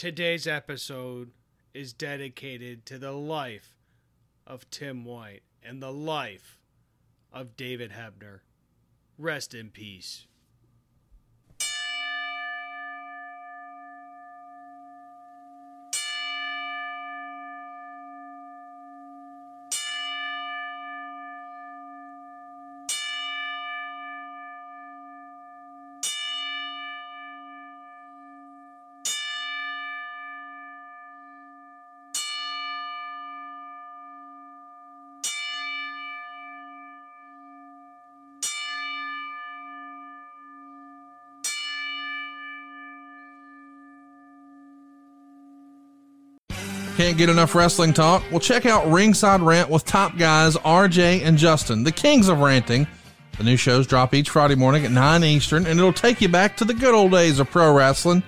Today's episode is dedicated to the life of Tim White and the life of David Hebner. Rest in peace. Can't get enough wrestling talk? Well, check out Ringside Rant with top guys RJ and Justin, the kings of ranting. The new shows drop each Friday morning at 9 Eastern, and it'll take you back to the good old days of pro wrestling,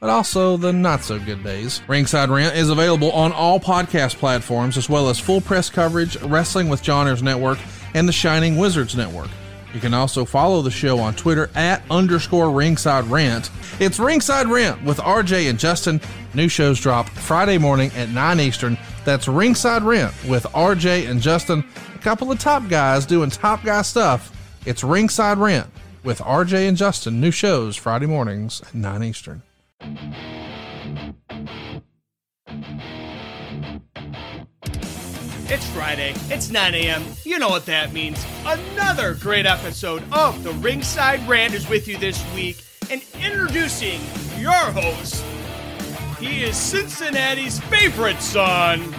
but also the not so good days. Ringside Rant is available on all podcast platforms, as well as full press coverage, Wrestling with Johners Network, and the Shining Wizards Network. You can also follow the show on Twitter at underscore ringside rant. It's Ringside Rant with RJ and Justin. New shows drop Friday morning at 9 Eastern. That's Ringside Rant with RJ and Justin, a couple of top guys doing top guy stuff. It's Ringside Rant with RJ and Justin. New shows Friday mornings at 9 Eastern. It's Friday. It's 9 a.m. You know what that means. Another great episode of the Ringside Rant is with you this week. And introducing your host, he is Cincinnati's favorite son,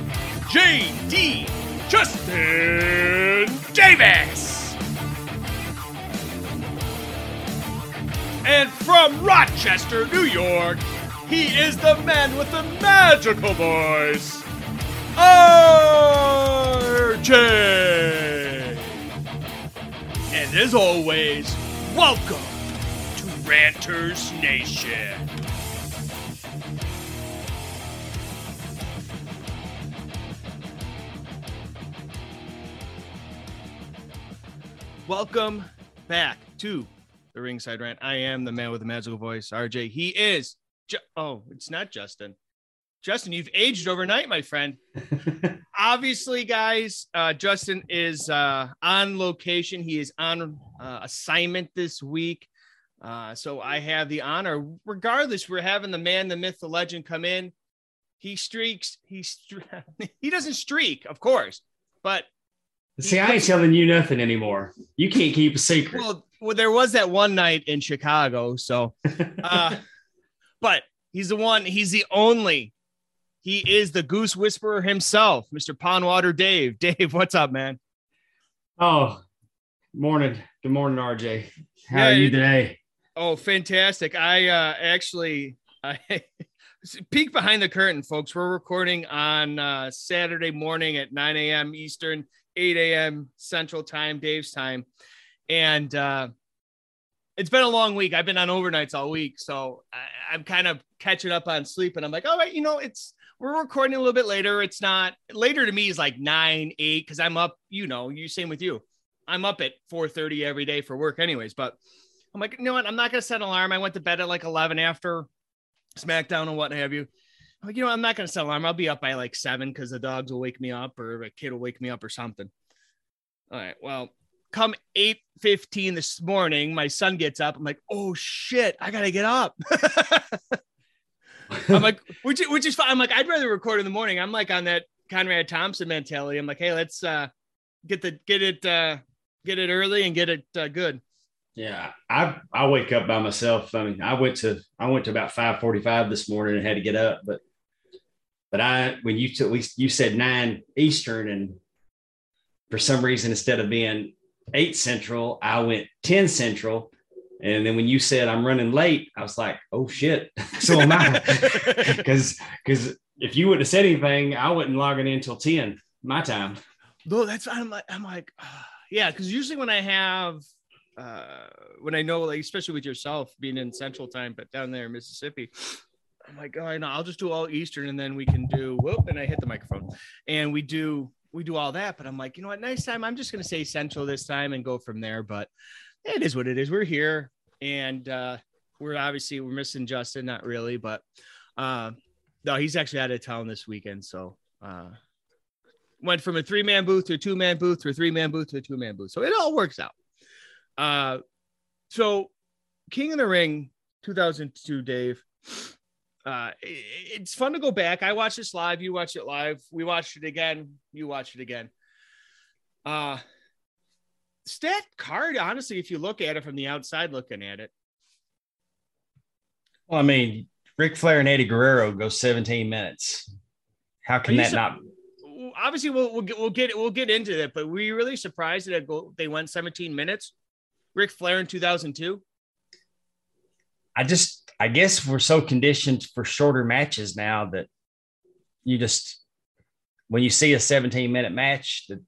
J.D. Justin Davis. And from Rochester, New York, he is the man with the magical voice, RJ. And as always, welcome to Ranters Nation. Welcome back to the Ringside Rant. I am the man with the magical voice, RJ. He is. Ju- oh, it's not Justin. Justin, you've aged overnight, my friend. Obviously, guys, uh, Justin is uh, on location. He is on uh, assignment this week. Uh, so I have the honor, regardless, we're having the man, the myth, the legend come in. He streaks. He stre- he doesn't streak, of course, but See, I ain't telling you nothing anymore. You can't keep a secret. well, well, there was that one night in Chicago. So, uh, but he's the one. He's the only. He is the goose whisperer himself, Mr. Pondwater Dave. Dave, what's up, man? oh, morning. Good morning, RJ. How Yeah, are you today? Oh, fantastic! I uh, actually I peek behind the curtain, folks. We're recording on uh, Saturday morning at 9 a.m. Eastern, 8 a.m. Central Time, Dave's time, and uh, it's been a long week. I've been on overnights all week, so I, I'm kind of catching up on sleep. And I'm like, all right, you know, it's we're recording a little bit later. It's not later to me is like nine, eight, because I'm up. You know, you same with you. I'm up at 4:30 every day for work, anyways. But I'm like, you know what? I'm not gonna set an alarm. I went to bed at like 11 after SmackDown and what have you. I'm like, you know, I'm not gonna set an alarm. I'll be up by like seven because the dogs will wake me up or a kid will wake me up or something. All right. Well, come 8:15 this morning, my son gets up. I'm like, oh shit, I gotta get up. I'm like, which which is fine. I'm like, I'd rather record in the morning. I'm like on that Conrad Thompson mentality. I'm like, hey, let's uh get the get it uh get it early and get it uh, good. yeah, I I wake up by myself. I mean, I went to I went to about five forty five this morning and had to get up, but but I when you took you said nine Eastern and for some reason instead of being eight Central, I went ten Central. And then when you said I'm running late, I was like, oh shit. so am I. Because because if you wouldn't have said anything, I wouldn't log in until 10 my time. No, that's I'm like I'm like ah, yeah, because usually when I have uh when I know like especially with yourself being in Central Time, but down there in Mississippi, I'm like, oh no, I'll just do all Eastern and then we can do whoop and I hit the microphone and we do we do all that. But I'm like, you know what, next time I'm just gonna say Central this time and go from there. But it is what it is. We're here and uh we're obviously we're missing Justin, not really, but uh no, he's actually out of town this weekend. So uh, went from a three man booth to a two man booth to a three man booth to a two man booth. So it all works out. Uh, so King of the Ring 2002, Dave. Uh, it, it's fun to go back. I watched this live. You watched it live. We watched it again. You watched it again. Uh, stat card, honestly, if you look at it from the outside looking at it. Well, I mean, Ric Flair and Eddie Guerrero go 17 minutes. How can that su- not? Obviously, we'll, we'll get we'll get we'll get into that, but were you really surprised that they went 17 minutes? Ric Flair in 2002. I just, I guess we're so conditioned for shorter matches now that you just, when you see a 17 minute match, that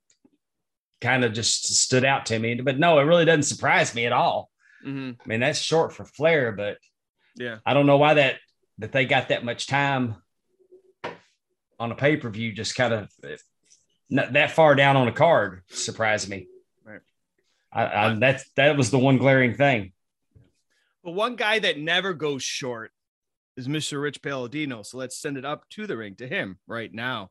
kind of just stood out to me. But no, it really doesn't surprise me at all. Mm-hmm. I mean, that's short for Flair, but yeah, I don't know why that that they got that much time on a pay per view. Just kind of not that far down on a card surprised me. Right. I, I, that's that was the one glaring thing. But one guy that never goes short is Mr. Rich Palladino. So let's send it up to the ring to him right now.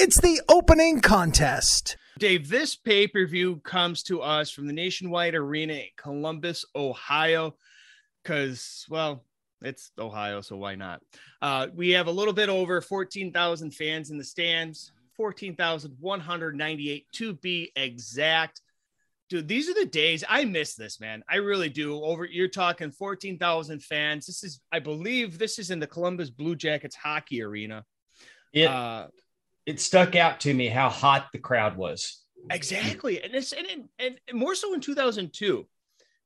It's the opening contest. Dave, this pay per view comes to us from the Nationwide Arena in Columbus, Ohio, because, well, it's Ohio, so why not? Uh, we have a little bit over 14,000 fans in the stands, 14,198 to be exact dude, these are the days I miss this, man. I really do. Over you're talking 14,000 fans. This is, I believe, this is in the Columbus Blue Jackets hockey arena. It uh, it stuck out to me how hot the crowd was. Exactly, and it's and, and, and more so in 2002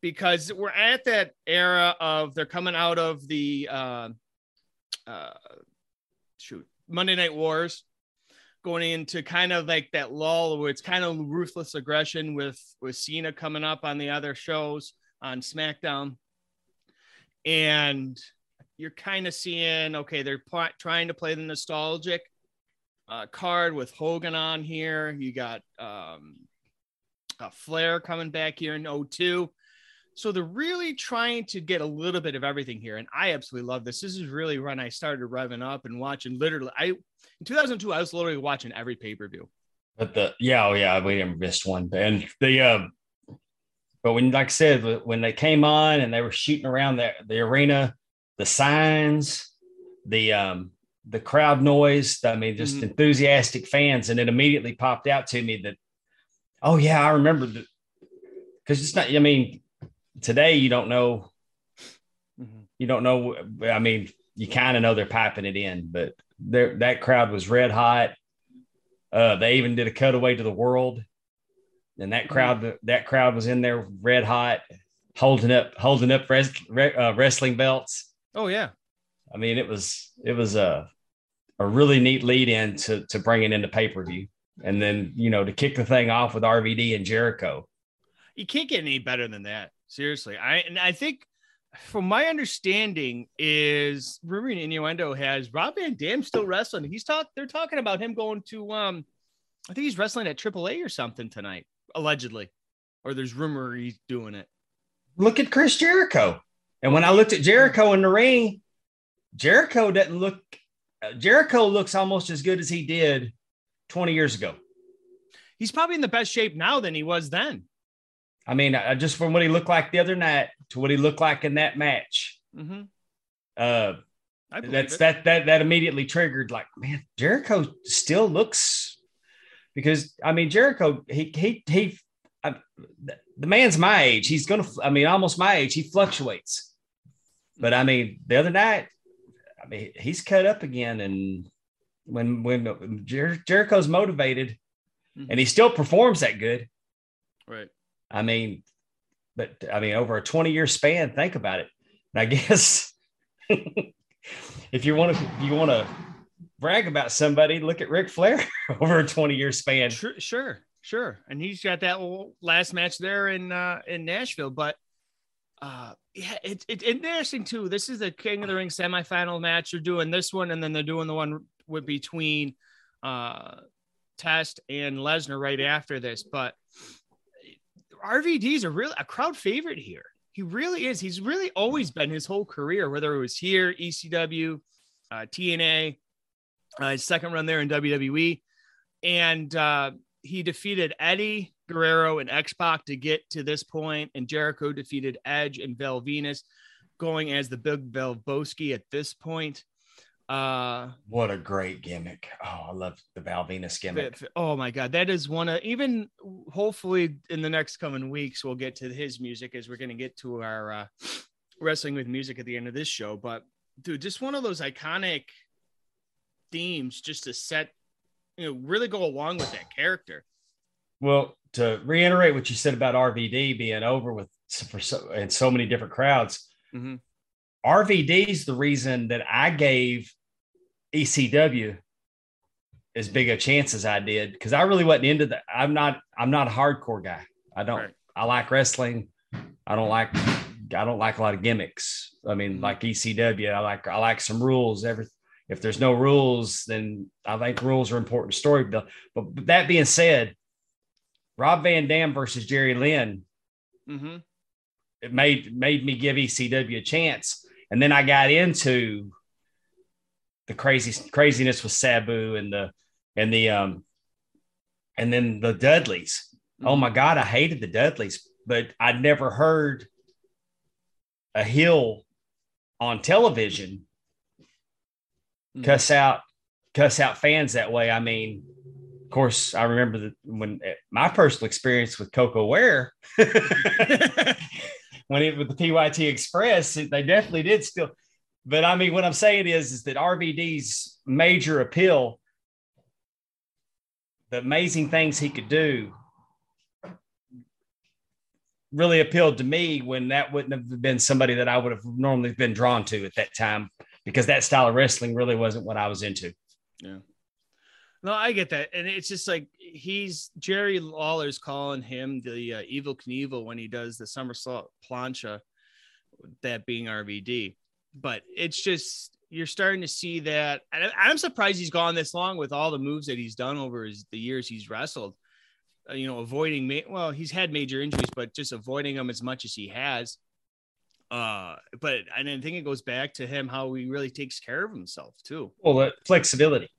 because we're at that era of they're coming out of the uh, uh, shoot Monday Night Wars going into kind of like that lull where it's kind of ruthless aggression with with Cena coming up on the other shows on SmackDown, and you're kind of seeing okay, they're trying to play the nostalgic uh, card with Hogan on here. You got um, a Flair coming back here in 02. So they're really trying to get a little bit of everything here. And I absolutely love this. This is really when I started revving up and watching literally. I in 2002, I was literally watching every pay-per-view. But the yeah, oh yeah, we didn't miss one. And the uh but when like I said, when they came on and they were shooting around the, the arena, the signs, the um the crowd noise, I mean, just mm-hmm. enthusiastic fans, and it immediately popped out to me that, oh yeah, I remember that because it's not, I mean, today you don't know mm-hmm. you don't know i mean you kind of know they're piping it in but there that crowd was red hot uh, they even did a cutaway to the world and that mm-hmm. crowd mm-hmm. that crowd was in there red hot holding up holding up res, uh, wrestling belts oh yeah i mean it was it was a a really neat lead in to to bring it into pay-per-view and then you know to kick the thing off with rvd and jericho you can't get any better than that Seriously, I and I think from my understanding is rumor and innuendo has Rob Van Dam still wrestling. He's talk they're talking about him going to um I think he's wrestling at AAA or something tonight, allegedly. Or there's rumor he's doing it. Look at Chris Jericho. And when I looked at Jericho in the ring, Jericho doesn't look Jericho looks almost as good as he did 20 years ago. He's probably in the best shape now than he was then. I mean, just from what he looked like the other night to what he looked like in that match. Mm-hmm. Uh, that's it. that that that immediately triggered like, man, Jericho still looks because I mean Jericho he he he I, the man's my age. He's gonna I mean almost my age. He fluctuates, but I mean the other night, I mean he's cut up again, and when when Jer- Jericho's motivated, mm-hmm. and he still performs that good, right? I mean, but I mean, over a 20 year span, think about it. And I guess if you want to, you want to brag about somebody, look at Ric Flair over a 20 year span. Sure, sure, sure. And he's got that last match there in, uh, in Nashville, but, uh, yeah, it's it, interesting too. This is the King of the Ring semifinal match. You're doing this one, and then they're doing the one with between uh, Test and Lesnar right after this. But RVD's a real a crowd favorite here. He really is. He's really always been his whole career, whether it was here, ECW, uh, TNA, uh, his second run there in WWE, and uh, he defeated Eddie Guerrero and X Pac to get to this point, and Jericho defeated Edge and Val Venis, going as the Big Valbowski at this point. Uh, what a great gimmick! Oh, I love the Val Venis gimmick. Oh my god, that is one of even hopefully in the next coming weeks we'll get to his music as we're going to get to our uh, wrestling with music at the end of this show. But dude, just one of those iconic themes just to set, you know, really go along with that character. Well, to reiterate what you said about RVD being over with for so and so many different crowds, mm-hmm. RVD is the reason that I gave ECW as big a chance as I did because I really wasn't into that. I'm not. I'm not a hardcore guy. I don't. Right. I like wrestling. I don't like. I don't like a lot of gimmicks. I mean, mm-hmm. like ECW. I like. I like some rules. Every if there's no rules, then I think rules are important story. But, but that being said, Rob Van Dam versus Jerry Lynn, mm-hmm. it made made me give ECW a chance, and then I got into the crazy craziness with Sabu and the and the um and then the Dudleys. Mm-hmm. Oh my God, I hated the Dudleys, but I'd never heard a heel on television mm-hmm. cuss out cuss out fans that way. I mean, course, I remember that when eh, my personal experience with Koko Ware when it with the PYT Express, they definitely did still but I mean, what I'm saying is, is that RVD's major appeal, the amazing things he could do, really appealed to me when that wouldn't have been somebody that I would have normally been drawn to at that time because that style of wrestling really wasn't what I was into. Yeah. No, I get that. And it's just like he's Jerry Lawler's calling him the uh, Evel Knievel when he does the somersault plancha, that being RVD but it's just you're starting to see that. and I'm surprised he's gone this long with all the moves that he's done over his, the years he's wrestled. Uh, you know, avoiding ma- well, he's had major injuries, but just avoiding them as much as he has. Uh, but and I think it goes back to him how he really takes care of himself too. Well, the flexibility.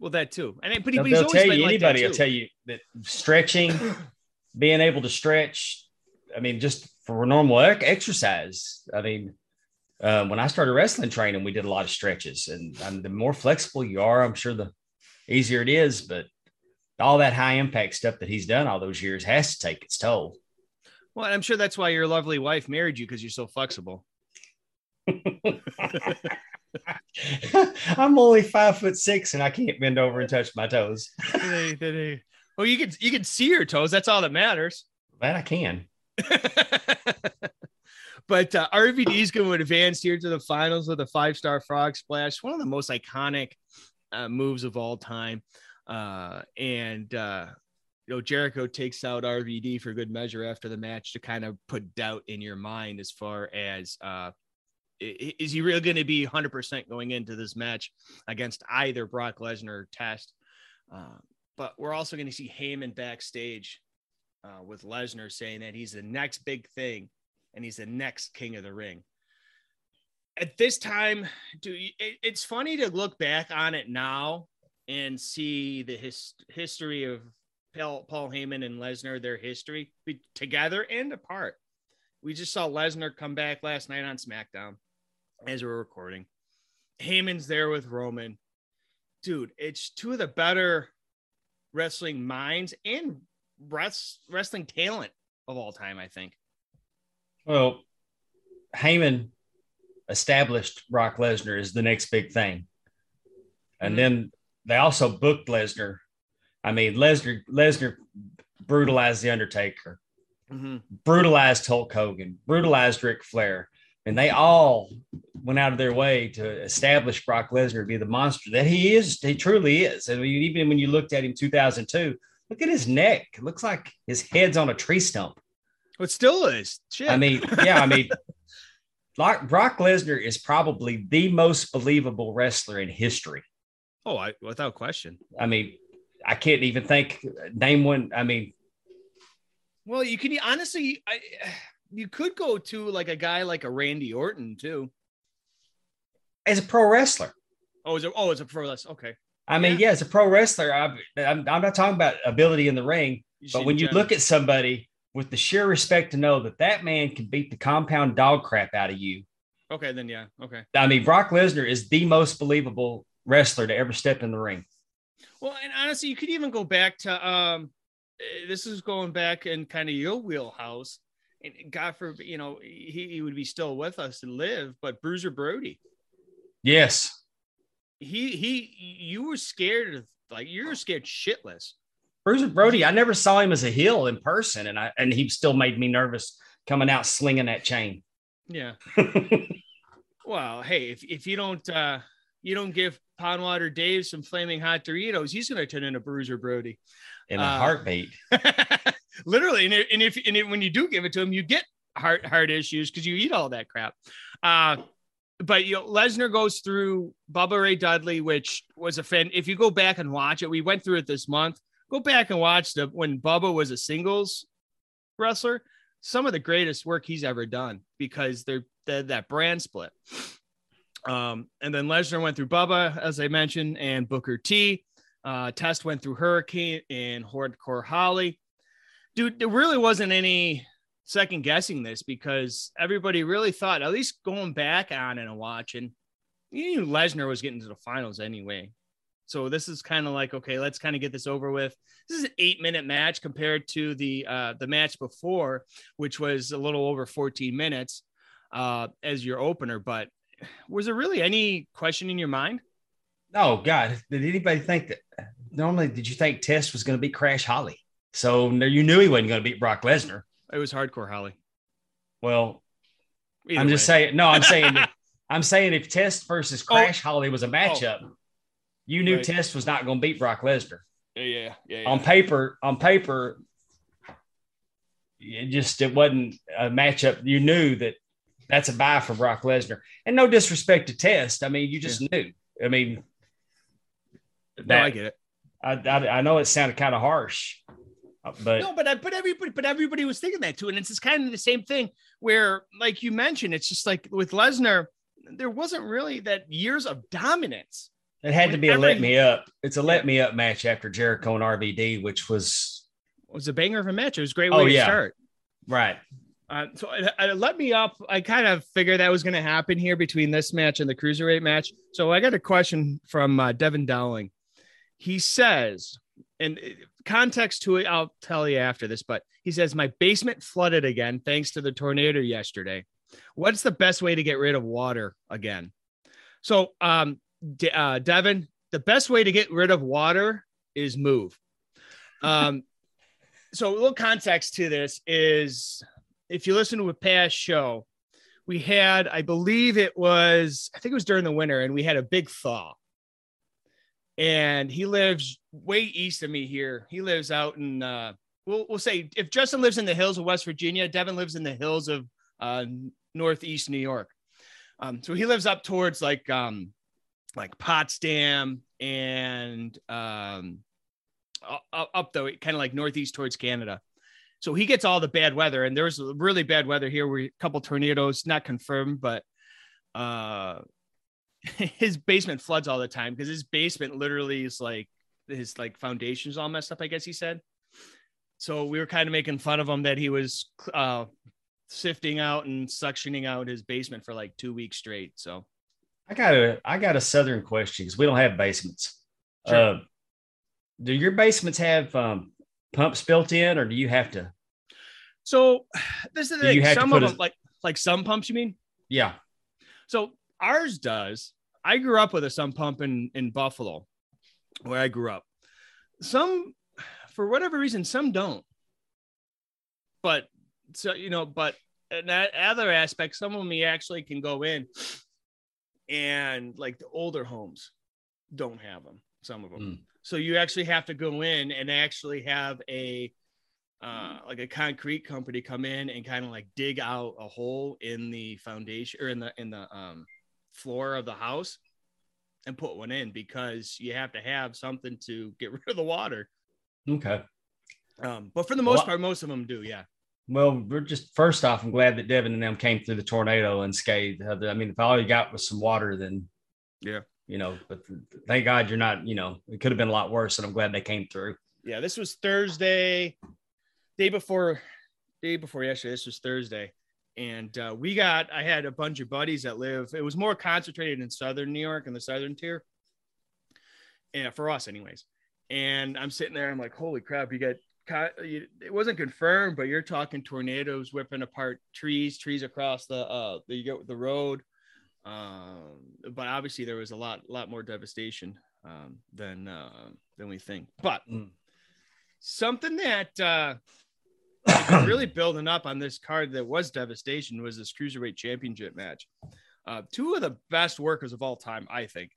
Well, that too. And but he, they'll, tell you anybody will tell you that stretching, being able to stretch. I mean, just for normal exercise. I mean, um, when I started wrestling training, we did a lot of stretches, and, and, the more flexible you are, I'm sure the easier it is. But all that high impact stuff that he's done all those years has to take its toll. Well, I'm sure that's why your lovely wife married you because you're so flexible. I'm only five foot six, and I can't bend over and touch my toes. well, you can you can see your toes. That's all that matters. That I can. But uh, RVD is going to advance here to the finals with a five star frog splash, one of the most iconic uh, moves of all time. Uh, and, uh, you know, Jericho takes out RVD for good measure after the match to kind of put doubt in your mind as far as uh, is he really going to be 100% going into this match against either Brock Lesnar or Test? Uh, but we're also going to see Heyman backstage uh, with Lesnar saying that he's the next big thing and he's the next king of the ring. At this time, do it, it's funny to look back on it now and see the his, history of Paul, Paul Heyman and Lesnar, their history together and apart. We just saw Lesnar come back last night on SmackDown as we're recording. Heyman's there with Roman. Dude, it's two of the better wrestling minds and wrestling talent of all time, I think. Well, Heyman established Brock Lesnar as the next big thing. And mm-hmm. then they also booked Lesnar. I mean, Lesnar Lesnar brutalized the Undertaker, mm-hmm. brutalized Hulk Hogan, brutalized Ric Flair, and they all went out of their way to establish Brock Lesnar to be the monster that he is. He truly is. And even when you looked at him 2002, look at his neck. It looks like his head's on a tree stump. It still is. Shit. I mean, yeah, I mean, Brock Lesnar is probably the most believable wrestler in history. Oh, I, without question. I mean, I can't even think name one. I mean, well, you can honestly, I, you could go to like a guy like a Randy Orton too, as a pro wrestler. Oh, is it? Oh, it's a pro wrestler. Okay. I mean, yeah, as a pro wrestler, I, I'm, I'm not talking about ability in the ring, but when you look at somebody with the sheer respect to know that that man can beat the compound dog crap out of you. Okay, then yeah, okay. I mean, Brock Lesnar is the most believable wrestler to ever step in the ring. Well, and honestly, you could even go back to um, eh, this is going back in kind of your wheelhouse. And God forbid, you know, he, he would be still with us and live, but Bruiser Brody. Yes. He he you were scared of like you were scared shitless. Bruiser Brody, I never saw him as a heel in person, and I and he still made me nervous coming out slinging that chain. Yeah. well, hey, if, if you don't uh you don't give Pondwater Dave some flaming hot Doritos, he's going to turn into Bruiser Brody in a uh, heartbeat. literally, and, and if and if, when you do give it to him, you get heart heart issues because you eat all that crap. Uh, but you know, Lesnar goes through Bubba Ray Dudley, which was a fan. If you go back and watch it, we went through it this month. Go back and watch the when Bubba was a singles wrestler. Some of the greatest work he's ever done because they're, they're that brand split. Um, and then Lesnar went through Bubba, as I mentioned, and Booker T. Uh, Test went through Hurricane and Hardcore Holly. Dude, there really wasn't any second guessing this because everybody really thought, at least going back on and watching, you knew Lesnar was getting to the finals anyway. So this is kind of like, okay, let's kind of get this over with. This is an eight minute match compared to the uh, the match before, which was a little over 14 minutes uh, as your opener. But was there really any question in your mind? Oh God, did anybody think that? Normally, did you think Test was going to be Crash Holly? So you knew he wasn't going to beat Brock Lesnar. It was hardcore Holly. Well, Either I'm way. just saying. No, I'm saying. I'm saying if Test versus oh. Crash oh. Holly was a oh. matchup, oh. you knew right. Test was not going to beat Brock Lesnar. Yeah, yeah, yeah, On paper, on paper, it just it wasn't a matchup. You knew that that's a buy for Brock Lesnar. And no disrespect to Test. I mean, you just yeah. knew. I mean, that, no, I get it. I, I, I know it sounded kind of harsh, but no, but but everybody but everybody was thinking that too, and it's just kind of the same thing where, like you mentioned, it's just like with Lesnar, there wasn't really that years of dominance. It had to be every, a let me up. It's a let me up match after Jericho and RVD, which was was a banger of a match. It was a great way oh, to yeah. start. Right. Uh, so uh, let me up. I kind of figured that was going to happen here between this match and the cruiserweight match. So I got a question from uh, Devin Dowling. He says, and uh, context to it, I'll tell you after this, but he says, My basement flooded again thanks to the tornado yesterday. What's the best way to get rid of water again? So, um, De- uh, Devin, the best way to get rid of water is move. Um, so, a little context to this is if you listen to a past show, we had, I believe it was, I think it was during the winter, and we had a big thaw. And he lives way east of me here. He lives out in, uh, we'll, we'll say, if Justin lives in the hills of West Virginia, Devin lives in the hills of uh, Northeast New York. Um, so he lives up towards like, um, like Potsdam and um, up, though, kind of like Northeast towards Canada. So he gets all the bad weather, and there's really bad weather here. Where a couple tornadoes, not confirmed, but uh, his basement floods all the time because his basement literally is like his like foundation's all messed up. I guess he said. So we were kind of making fun of him that he was uh, sifting out and suctioning out his basement for like two weeks straight. So I got a I got a southern question because we don't have basements. Sure. Uh, do your basements have um, pumps built in, or do you have to? So this is the thing. Some of them, a... like like some pumps, you mean? Yeah. So ours does. I grew up with a sump pump in in Buffalo, where I grew up. Some, for whatever reason, some don't. But so you know, but in that other aspect, some of them you actually can go in, and like the older homes don't have them. Some of them. Mm. So you actually have to go in and actually have a uh, like a concrete company come in and kind of like dig out a hole in the foundation or in the in the um, floor of the house and put one in because you have to have something to get rid of the water. Okay. Um, but for the most well, part, most of them do. Yeah. Well, we're just first off, I'm glad that Devin and them came through the tornado unscathed. I mean, if all you got was some water, then yeah, you know, but thank God you're not, you know, it could have been a lot worse. And I'm glad they came through. Yeah, this was Thursday, day before, day before yesterday. This was Thursday, and uh, we got. I had a bunch of buddies that live. It was more concentrated in southern New York and the southern tier. Yeah, for us, anyways. And I'm sitting there. I'm like, holy crap! You got. It wasn't confirmed, but you're talking tornadoes whipping apart trees, trees across the uh the the road. Um, but obviously there was a lot, lot more devastation um, than uh, than we think. But mm. something that uh, really building up on this card that was devastation was this cruiserweight championship match. Uh, two of the best workers of all time, I think,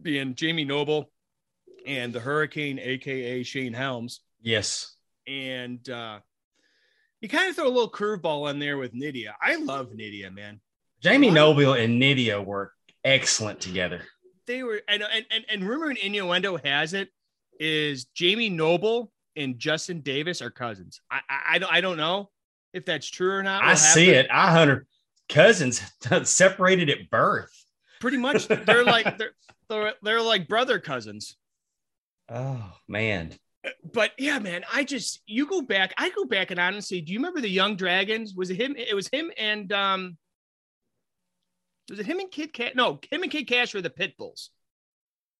being Jamie Noble and the Hurricane, aka Shane Helms. Yes, and uh, you kind of throw a little curveball in there with Nidia. I love Nidia, man. Jamie Noble and Nidia work excellent together. They were, and and and, and rumor and innuendo has it is Jamie Noble and Justin Davis are cousins. I I, I don't know if that's true or not. We'll I see to, it. I hundred cousins separated at birth. Pretty much, they're like they're, they're they're like brother cousins. Oh man. But yeah, man, I just you go back. I go back and honestly, do you remember the Young Dragons? Was it him? It was him and um was it him and Kid Cat? No, him and Kid Kash were the Pitbulls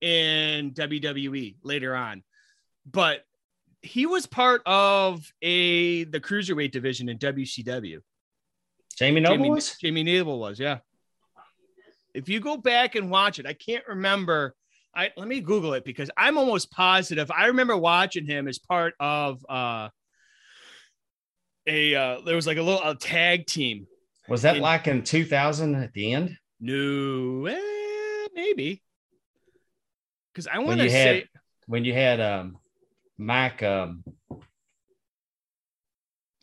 in WWE later on. But he was part of a the cruiserweight division in WCW. Jamie Noble Jamie, was? Jamie Noble was, yeah. If you go back and watch it, I can't remember. I let me Google it because I'm almost positive. I remember watching him as part of uh a uh there was like a little a tag team was that in, like in 2000 at the end? No, eh, maybe. Because I want to say when you had um Mac um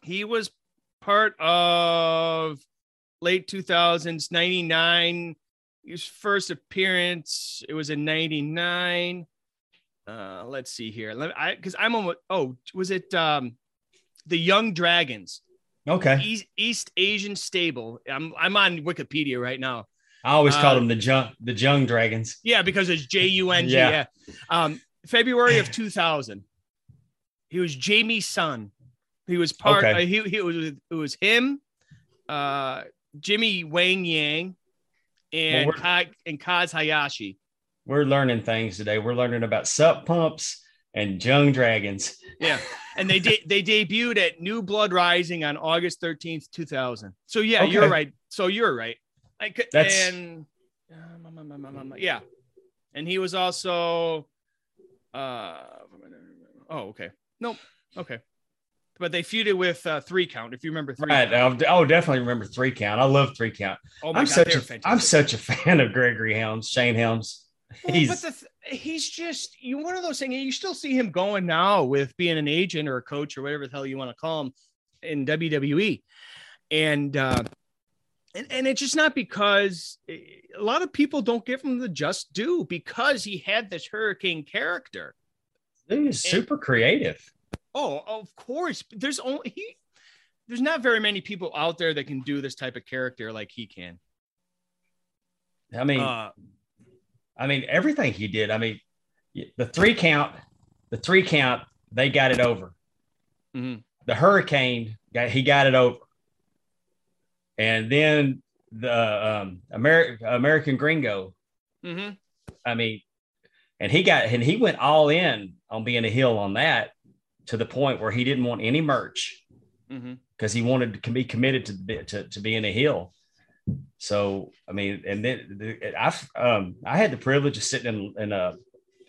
he was part of late 2000s 99 his first appearance it was in 99 uh let's see here let i because i'm almost oh was it um the young dragons Okay. East, East Asian stable. I'm I'm on Wikipedia right now. I always uh, call them the Jung the Jung Dragons. Yeah, because it's J U N G. Yeah. Um, February of 2000. He was Jamie's son. He was part. Okay. Uh, he he was it was him, uh, Jimmy Wang Yang, and well, Ka, and Kaz Hayashi. We're learning things today. We're learning about sump pumps and Jung Dragons. Yeah. And they de- they debuted at New Blood Rising on August 13th, 2000. So yeah, okay. you're right. So you're right. I could, That's... and uh, yeah. And he was also uh oh, okay. Nope. Okay. But they feuded with uh, three count. If you remember three, right? Count. Oh, definitely remember three count. I love three count. Oh my I'm God, such a am such a fan of Gregory Helms, Shane Helms. Well, he's but the th- he's just you one of those things. You still see him going now with being an agent or a coach or whatever the hell you want to call him in WWE, and uh, and and it's just not because eh, a lot of people don't give him the just due because he had this hurricane character. He's super creative. Oh, of course. There's only he. There's not very many people out there that can do this type of character like he can. I mean, uh, I mean, everything he did. I mean, the three count, the three count, they got it over. Mm-hmm. The hurricane, got, he got it over. And then the um, Ameri- American Gringo. Mm-hmm. I mean, and he got and he went all in on being a heel on that to the point where he didn't want any merch because mm-hmm. he wanted to be committed to, to to being a heel. So I mean, and then I um I had the privilege of sitting in in uh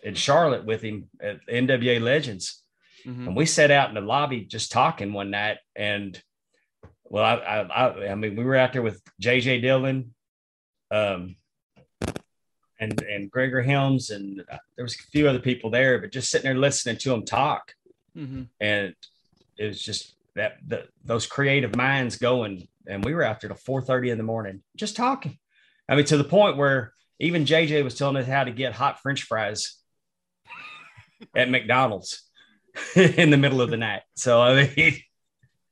in Charlotte with him at NWA Legends, mm-hmm. and we sat out in the lobby just talking one night. And well, I I I mean, we were out there with JJ Dillon, um, and and Gregory Helms, and uh, there was a few other people there, but just sitting there listening to them talk, mm-hmm. and it was just that the, those creative minds going and we were out there till 4:30 in the morning just talking. I mean, to the point where even JJ was telling us how to get hot French fries at McDonald's in the middle of the night. So I mean,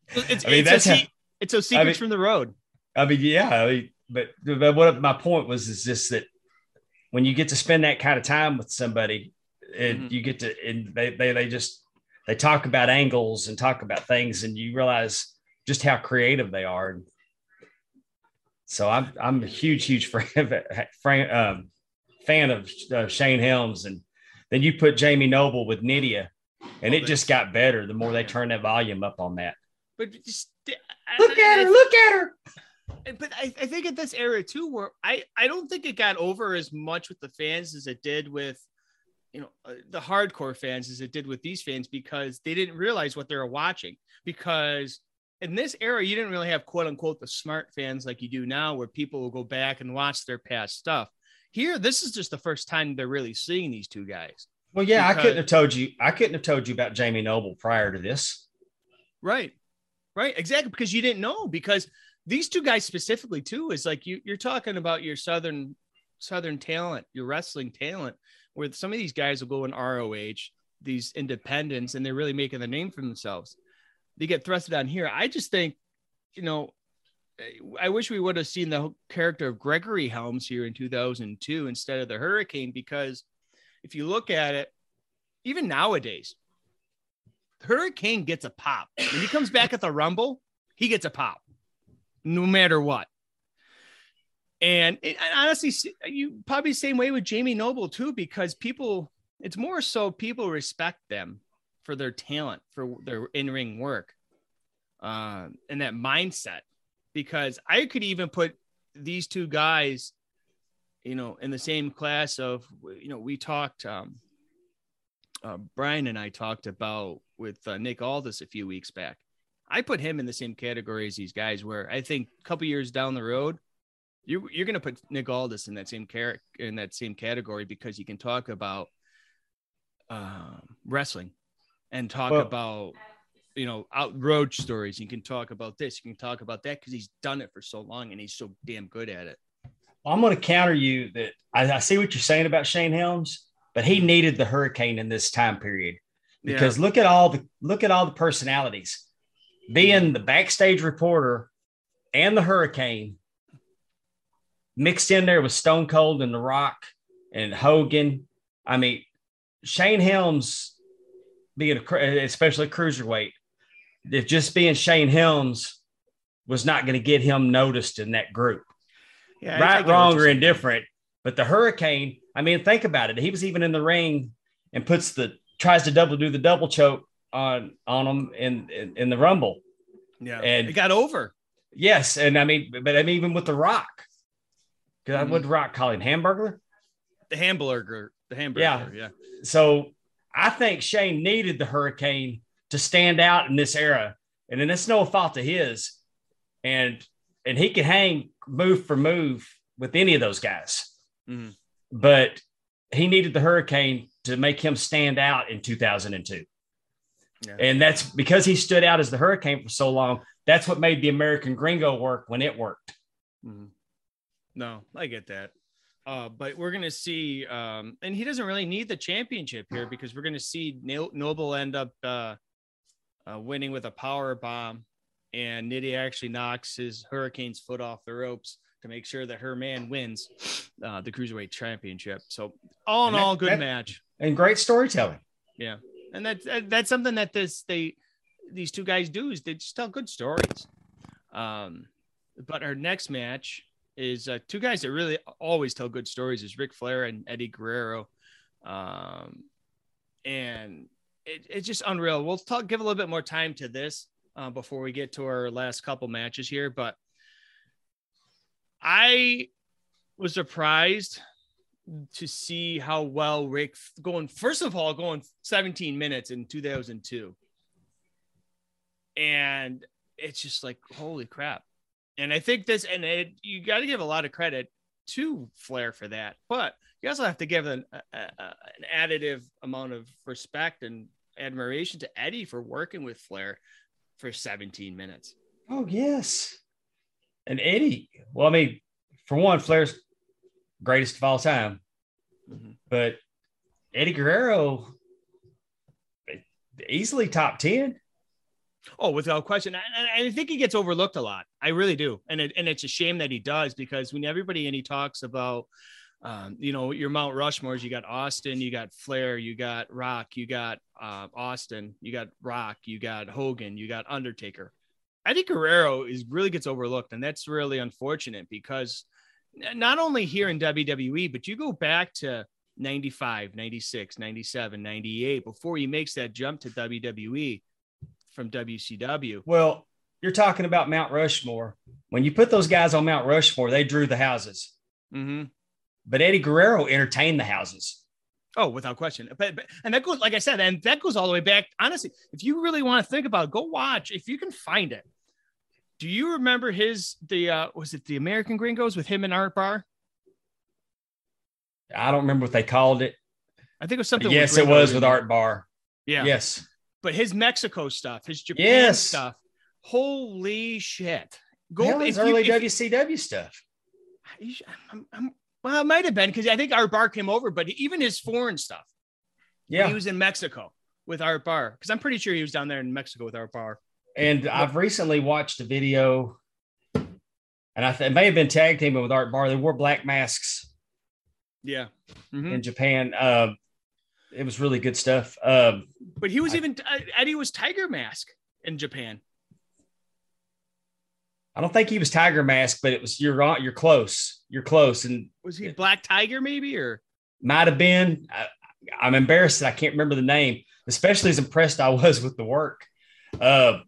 it's, I mean, it's that's a, how, it's those secrets I mean, from the road. I mean, yeah, I mean, but, but what my point was is just that when you get to spend that kind of time with somebody, and Mhm. you get to and they, they they just they talk about angles and talk about things, and you realize just how creative they are. So I'm I'm a huge huge fan of fan, um, fan of uh, Shane Helms, and then you put Jamie Noble with Nidia, and Oh, it just got better the more they turn that volume up on that. But just Look at her! Look at her! But I, I think at this era too, where I I don't think it got over as much with the fans as it did with, you know, uh, the hardcore fans as it did with these fans because they didn't realize what they were watching. Because in this era, you didn't really have quote unquote the smart fans like you do now, where people will go back and watch their past stuff. Here, this is just the first time they're really seeing these two guys. Well, yeah, I couldn't have told you. I couldn't have told you about Jamie Noble prior to this. Right. Right. Exactly. Because you didn't know because these two guys specifically too is like you you're talking about your southern southern talent, your wrestling talent, where some of these guys will go in ROH, these independents, and they're really making the name for themselves. They get thrusted on here. I just think, you know, I wish we would have seen the character of Gregory Helms here in 2002 instead of the Hurricane, because if you look at it, even nowadays, Hurricane gets a pop. When he comes back at the Rumble, he gets a pop, no matter what. And, it, and honestly, you probably same way with Jamie Noble too, because people, it's more so people respect them for their talent, for their in-ring work, uh, and that mindset. Because I could even put these two guys, you know, in the same class of, you know, we talked. Um, uh, Brian and I talked about with uh, Nick Aldis a few weeks back. I put him in the same category as these guys, where I think a couple years down the road, you you're going to put Nick Aldis in that same character in that same category because you can talk about um, wrestling and talk Well- about you know out road stories. You can talk about this. You can talk about that because he's done it for so long and he's so damn good at it. Well, I'm going to counter you that I, I see what you're saying about Shane Helms, but he needed the Hurricane in this time period because look at all the look at all the personalities, being the backstage reporter and the Hurricane mixed in there with Stone Cold and The Rock and Hogan. I mean, Shane Helms being a especially cruiserweight, if just being Shane Helms was not going to get him noticed in that group yeah, right, wrong, or indifferent. But the Hurricane, I mean, think about it. He was even in the ring and puts the tries to double do the double choke on on him in in, in the Rumble. Yeah, and- it got over. Yes, and I mean, but I mean, even with the Rock, because Mhm. I would Rock call him Hamburger. The hamburger, the hamburger. Yeah. yeah. So I think Shane needed the Hurricane to stand out in this era, and then it's no fault of his, and and he could hang move for move with any of those guys. Mhm. but he needed the hurricane to make him stand out in 2002 Yeah. and that's because he stood out as the hurricane for so long that's what made the american gringo work when it worked Mhm. No, I get that. Uh, but we're gonna see, um, and he doesn't really need the championship here because we're gonna see No- Noble end up uh, uh, winning with a power bomb, and Nidia actually knocks his Hurricane's foot off the ropes to make sure that her man wins uh, the cruiserweight championship. So all in that- all, good that- match. and great storytelling Yeah, and that's that's something that this they these two guys do is they just tell good stories. Um, but our next match is uh, two guys that really always tell good stories is Ric Flair and Eddie Guerrero, um, and it, it's just unreal. We'll talk give a little bit more time to this uh, before we get to our last couple matches here, but I was surprised to see how well Ric going first of all going 17 minutes in 2002 and it's just like holy crap. And I think this and it, you got to give a lot of credit to Flair for that but you also have to give an, a, a, an additive amount of respect and admiration to Eddie for working with Flair for 17 minutes. Oh yes. And eddie well i mean for one flair's greatest of all time Mhm. but eddie guerrero easily top 10 Oh, without question. And I, I think he gets overlooked a lot. I really do. And it, and it's a shame that he does because when everybody and he talks about um, you know, your Mount Rushmores, you got Austin, you got Flair, you got Rock, you got uh, Austin, you got Rock, you got Hogan, you got Undertaker. Eddie Guerrero is really gets overlooked, and that's really unfortunate because not only here in WWE, but you go back to 95, 96, 97, 98 before he makes that jump to WWE from WCW. Well, you're talking about Mount Rushmore. When you put those guys on Mount Rushmore, they drew the houses. Mm-hmm. But Eddie Guerrero entertained the houses. Oh, without question. But, but, and that goes, like I said, and that goes all the way back. Honestly, if you really want to think about, it, go watch if you can find it. Do you remember his the uh was it the American Gringos with him and Art Barr? I don't remember what they called it. I think it was something. Yes, it was with Art Barr. Yeah. Yes. But his Mexico stuff, his Japan Yes. stuff. Holy shit! Go his if you- early if- WCW stuff. I'm- I'm- well, it might have been because I think Art Barr came over, but even his foreign stuff. Yeah. he was in Mexico with Art Barr because I'm pretty sure he was down there in Mexico with Art Barr. And I've recently watched a video, and I th- it may have been tag teaming with Art Barr. They wore black masks Yeah, Mhm. in Japan. Um, it was really good stuff. Um, but he was I- even uh, Eddie was Tiger Mask in Japan. I don't think he was Tiger Mask, but it was you're on, you're close, you're close, and Was he. Black Tiger maybe or? might have been. I, I'm embarrassed that I can't remember the name, especially as impressed I was with the work. Uh,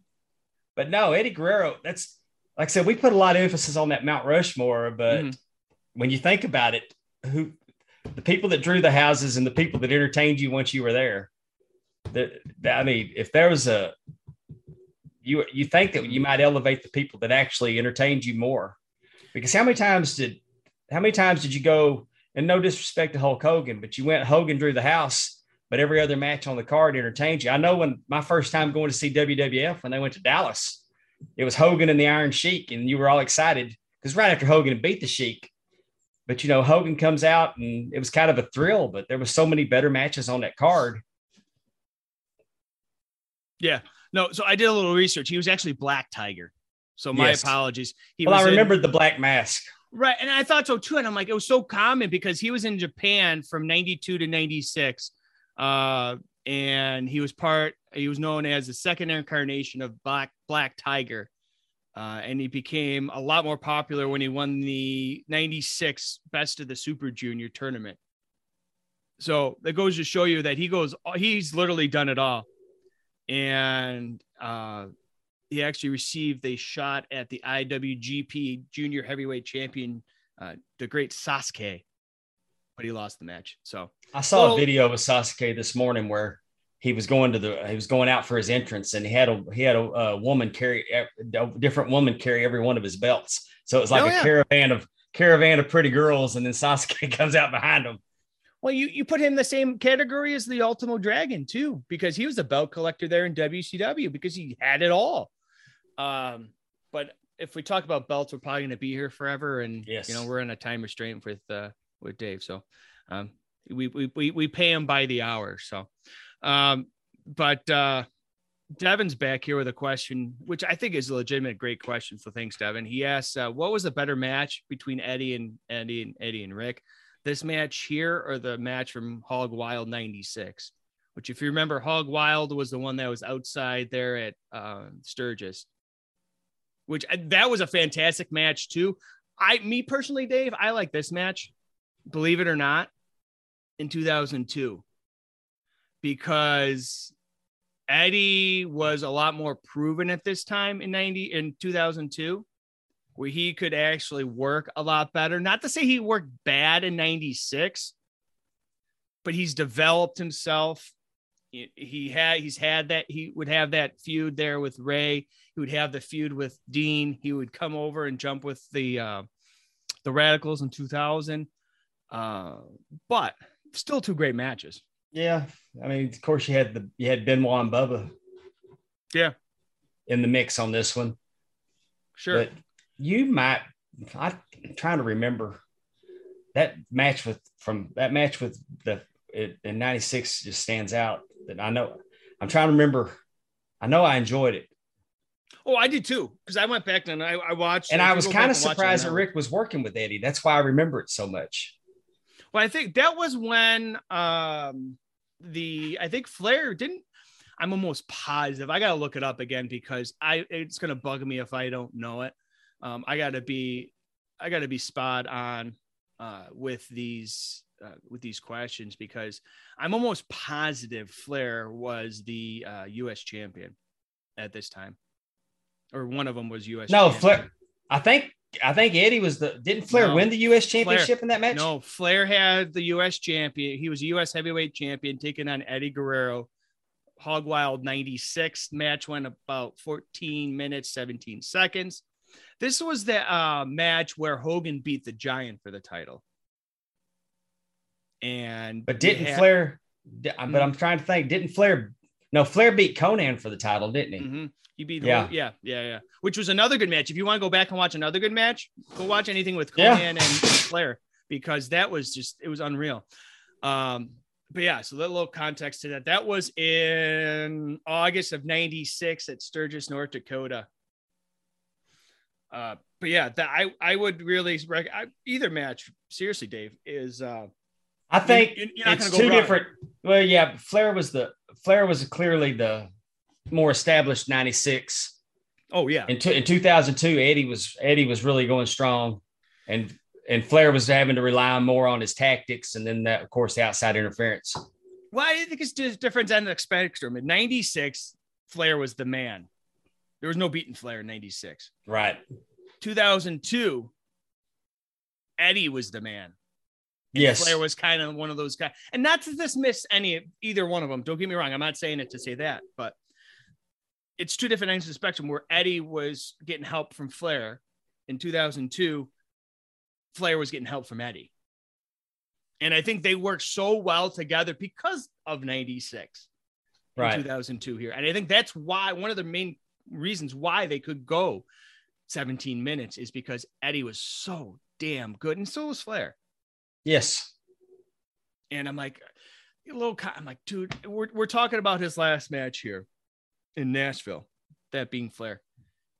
but no, Eddie Guerrero. That's like I said, we put a lot of emphasis on that Mount Rushmore, but Mhm. when you think about it, who the people that drew the houses and the people that entertained you once you were there. That, that I mean, if there was a you you think that you might elevate the people that actually entertained you more, because how many times did how many times did you go? And no disrespect to Hulk Hogan, but you went Hogan drew the house, but every other match on the card entertained you. I know when my first time going to see WWF when they went to Dallas, it was Hogan and the Iron Sheik, and you were all excited because right after Hogan beat the Sheik, but you know Hogan comes out and it was kind of a thrill. But there was so many better matches on that card. Yeah, no. So I did a little research. He was actually Black Tiger. So my Yes. apologies. He well, I was in- remembered the black mask. Right. And I thought so too. And I'm like, it was so common because he was in Japan from 92 to 96. Uh, and he was part, he was known as the second incarnation of Black Black Tiger. Uh, and he became a lot more popular when he won the 96 Best of the Super Junior tournament. So that goes to show you that he goes, he's literally done it all. And uh, he actually received a shot at the IWGP Junior Heavyweight Champion, uh, the great Sasuke, but he lost the match. So I saw Well- a video of Sasuke this morning where he was going to the he was going out for his entrance and he had a he had a, a woman carry a different woman carry every one of his belts. So it was like Oh, a yeah. caravan of caravan of pretty girls, and then Sasuke comes out behind him. Well, you, you put him in the same category as the Ultimo Dragon too, because he was a belt collector there in WCW because he had it all. Um, but if we talk about belts, we're probably going to be here forever, and Yes. you know we're in a time restraint with uh, with Dave, so um, we, we we pay him by the hour. So, um, but uh, Devin's back here with a question, which I think is a legitimate, great question. So thanks, Devin. He asks, uh, "What was the better match between Eddie and Eddie and Eddie and Ric? This match here, or the match from Hog Wild '96?" Which, if you remember, Hog Wild was the one that was outside there at uh, Sturgis. Which uh, that was a fantastic match too. I, me personally, Dave, I like this match. Believe it or not, in 2002, because Eddie was a lot more proven at this time in 90 in 2002 where he could actually work a lot better. Not to say he worked bad in 96, but he's developed himself. He had he's had that he would have that feud there with Rey. He would have the feud with Dean. He would come over and jump with the uh, the Radicals in 2000. Uh, but still two great matches. Yeah, I mean, of course you had the you had Benoit and Bubba. Yeah. in the mix on this one. Sure. But you might. I'm trying to remember that match with from that match with the it, in '96 just stands out. That I know. I'm trying to remember. I know I enjoyed it, Oh, I did too, because I went back and I, I watched, and I was kind of and watch it surprised that Ric was working with Eddie. That's why I remember it so much. But I think that was when um the I think Flair didn't. I'm almost positive. I gotta look it up again because I it's gonna bug me if I don't know it. Um, I gotta be I gotta be spot on uh, with these uh, with these questions because I'm almost positive Flair was the uh, U.S. champion at this time, or one of them was U.S. No, champion. Flair. I think I think Eddie was the. Didn't Flair No. win the U.S. championship Flair- in that match? No, Flair had the U.S. champion. He was a U.S. heavyweight champion, taking on Eddie Guerrero. Hog Wild 96 match went about 14 minutes, 17 seconds. This was the uh, match where Hogan beat the Giant for the title. And But didn't had- Flair? But I'm trying to think. Didn't Flair? No, Flair beat Konnan for the title, didn't he? Mhm. He beat Yeah. yeah. yeah, yeah, yeah. Which was another good match. If you want to go back and watch another good match, go watch anything with Yeah. Konnan and Flair because that was just it was unreal. Um, but yeah, so that little context to that. That was in August of '96 at Sturgis, North Dakota. Uh, but yeah, that I I would really rec- I, either match. Seriously, Dave is uh, I think you- you're not it's gonna go two wrong. different. Well, yeah, Flair was the Flair was clearly the more established '96. oh yeah, In, two, in 2002, Eddie was Eddie was really going strong, and and Flair was having to rely more on his tactics, and then that, of course, the outside interference. Well, I think it's just different end of the spectrum. In '96, Flair was the man. There was no beating Flair in '96. Right. 2002, Eddie was the man. Yes. Flair was kind of one of those guys. And not to dismiss any either one of them. Don't get me wrong. I'm not saying it to say that, but it's two different ends of the spectrum where Eddie was getting help from Flair in 2002. Flair was getting help from Eddie. And I think they worked so well together because of 96 in Right. 2002 here. And I think that's why one of the main reasons why they could go 17 minutes is because Eddie was so damn good. And so was Flair. Yes. And I'm like, a little, I'm like, dude, we're, we're talking about his last match here in Nashville, that being Flair.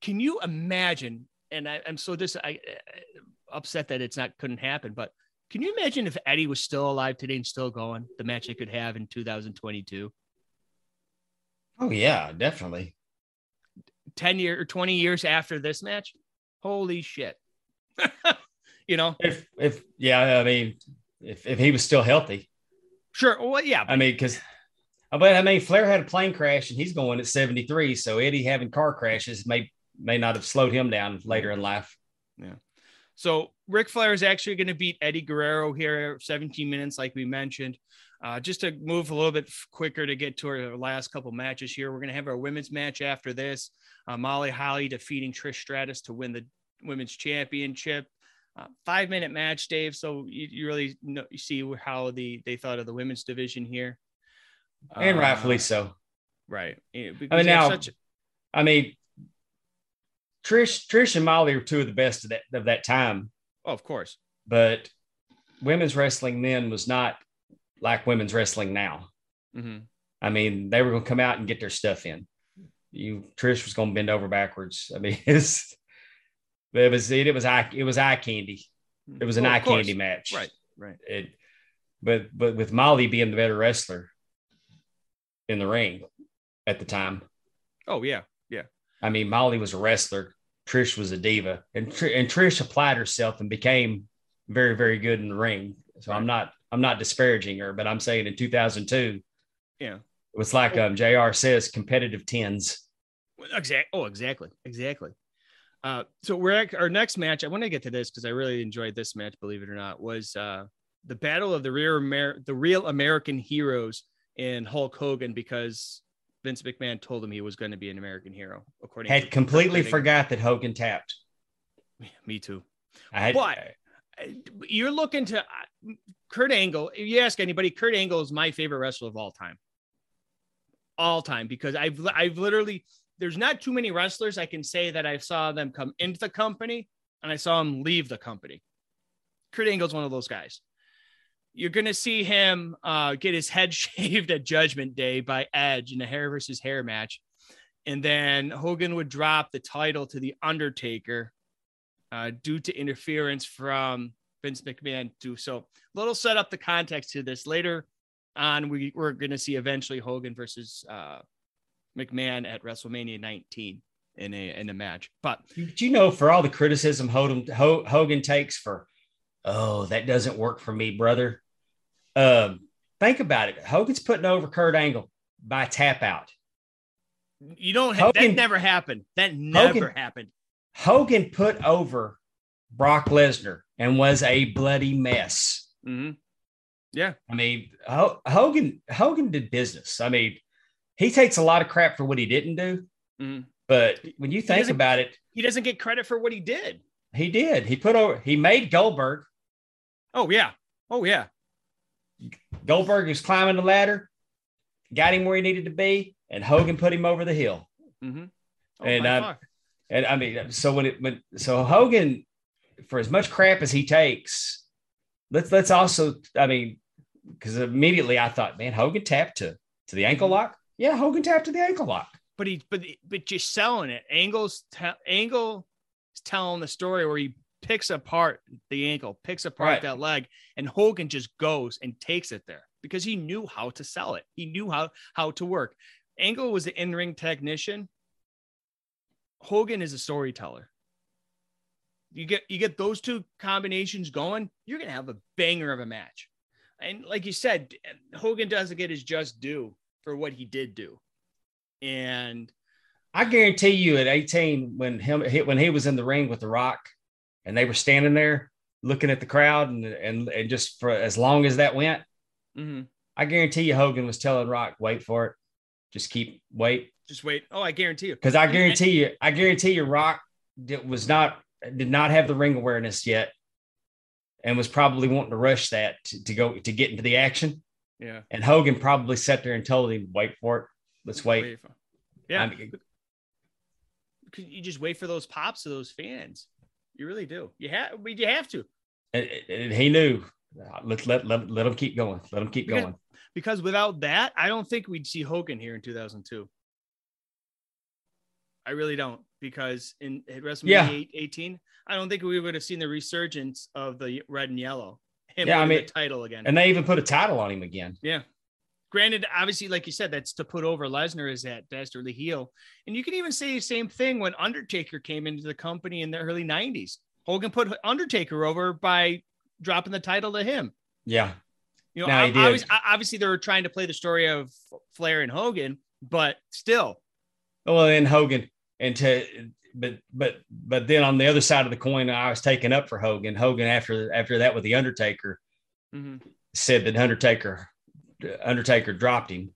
Can you imagine? And I, I'm so dis, I, uh, upset that it's not couldn't happen, but can you imagine if Eddie was still alive today and still going, the match they could have in 2022? Oh yeah, definitely. 10 year or 20 years after this match holy shit you know If if yeah, I mean, if if he was still healthy, sure well yeah I mean, because. But I mean, Flair had a plane crash and he's going at 73. So Eddie having car crashes may may not have slowed him down later in life. Yeah. So Ric Flair is actually going to beat Eddie Guerrero here 17 minutes like we mentioned uh, just to move a little bit quicker to get to our last couple matches here we're going to have our women's match after this uh, Molly Holly defeating Trish Stratus to win the women's championship uh, five minute match Dave so you, you really know you see how the they thought of the women's division here And Uh, rightfully so. Right. Yeah, I mean, now, such- I mean, Trish, Trish and Molly are two of the best of that of that time, oh, of course. but women's wrestling then was not like women's wrestling now. Mhm. I mean, they were going to come out and get their stuff in. You Trish was going to bend over backwards. I mean, it's it was it, it was eye it was eye candy. It was an of eye course. candy match. Right. Right. It, but but with Molly being the better wrestler in the ring at the time. Oh yeah. Yeah. I mean, Molly was a wrestler. Trish was a diva, and Tr- and Trish applied herself and became very very good in the ring. So I'm not I'm not disparaging her, but I'm saying in 2002 Yeah. it was like um, Jr. says competitive tens. Exactly. Oh, exactly. Exactly. Uh, so we're at our next match. I want to get to this because I really enjoyed this match, believe it or not, was uh, the battle of the real Amer- the real American heroes in Hulk Hogan because Vince McMahon told him he was going to be an American hero. According Had to completely forgot that Hogan tapped. Angle. Me too. I had But- You're looking to uh, Kurt Angle. If you ask anybody, Kurt Angle is my favorite wrestler of all time. All time because I've I've literally there's not too many wrestlers I can say that I saw them come into the company and I saw him leave the company. Kurt Angle's one of those guys. You're gonna see him uh, get his head shaved at Judgment Day by Edge in a hair versus hair match, and then Hogan would drop the title to the Undertaker uh, due to interference from Vince McMahon too. So little set up the context to this later on. We we're going to see eventually Hogan versus uh, McMahon at WrestleMania 19 in a in a match. But do you know for all the criticism Hogan Hogan takes for, oh that doesn't work for me, brother. Um, think about it. Hogan's putting over Kurt Angle by tap out. You don't Hogan, that never happened. That never Hogan, happened. Hogan put over Brock Lesnar and was a bloody mess. Mm-hmm. Yeah. I mean, Hogan Hogan did business. I mean, he takes a lot of crap for what he didn't do. Mm-hmm. But when you think about it, he doesn't get credit for what he did. He did. He put over, he made Goldberg. Oh, yeah. Oh, yeah. Goldberg was climbing the ladder, got him where he needed to be, and Hogan put him over the hill. Mm-hmm. Oh, and um, and I mean, so when it when so Hogan, for as much crap as he takes, let's let's also, I mean, because immediately I thought, man, Hogan tapped to to the ankle lock. Yeah, Hogan tapped to the ankle lock. But he, but but just selling it. Angle's te- Angle is telling the story where he picks apart the ankle, picks apart right. that leg, and Hogan just goes and takes it there because he knew how to sell it. He knew how how to work. Angle was the in-ring technician. Hogan is a storyteller. You get you get those two combinations going, you're gonna have a banger of a match. And like you said, Hogan doesn't get his just due for what he did do. And I guarantee you at 18, when him when he was in the ring with the rock and they were standing there looking at the crowd and and, and just for as long as that went, mm-hmm. I guarantee you Hogan was telling Rock, wait for it. Just keep wait. Just wait. Oh, I guarantee you. Because I guarantee you, I guarantee you, Rock did, was not did not have the ring awareness yet, and was probably wanting to rush that to, to go to get into the action. Yeah. And Hogan probably sat there and told him, "Wait for it. Let's wait." wait for, yeah. I mean, you just wait for those pops of those fans. You really do. You have. You have to. And, and he knew. Let let let let him keep going. Let him keep because, going because without that, I don't think we'd see Hogan here in 2002. I really don't because in WrestleMania yeah. 18, I don't think we would have seen the resurgence of the red and yellow. Him yeah, I mean, the title again, and they even put a title on him again. Yeah. Granted, obviously, like you said, that's to put over Lesnar as that dastardly heel. And you can even say the same thing when Undertaker came into the company in the early 90s. Hogan put Undertaker over by dropping the title to him. Yeah. You know, obviously, obviously, they were trying to play the story of Flair and Hogan, but still. Well, and Hogan and to but but but then on the other side of the coin, I was taken up for Hogan. Hogan after after that with the Undertaker mm-hmm. said that Undertaker Undertaker dropped him,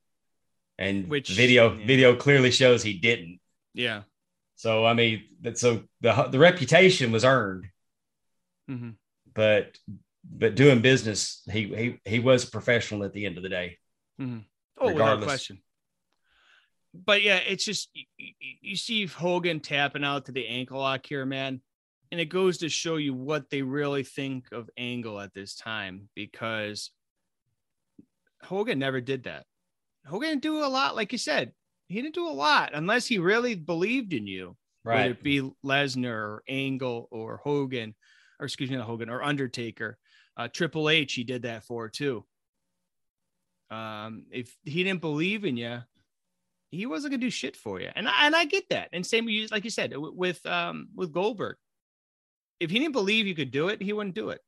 and which video yeah. video clearly shows he didn't. Yeah. So I mean that so the the reputation was earned, mm-hmm. but but doing business, he he he was a professional at the end of the day. Mm-hmm. Oh, regardless. without question. But yeah, it's just you, you see Hogan tapping out to the ankle lock here, man, and it goes to show you what they really think of Angle at this time because Hogan never did that. Hogan didn't do a lot, like you said. He didn't do a lot unless he really believed in you. Right. Whether it be Lesnar or Angle or Hogan, or excuse me, not Hogan or Undertaker. Uh, Triple H, he did that for too. Um, if he didn't believe in you, he wasn't gonna do shit for you, and I, and I get that. And same with like you said with um with Goldberg, if he didn't believe you could do it, he wouldn't do it.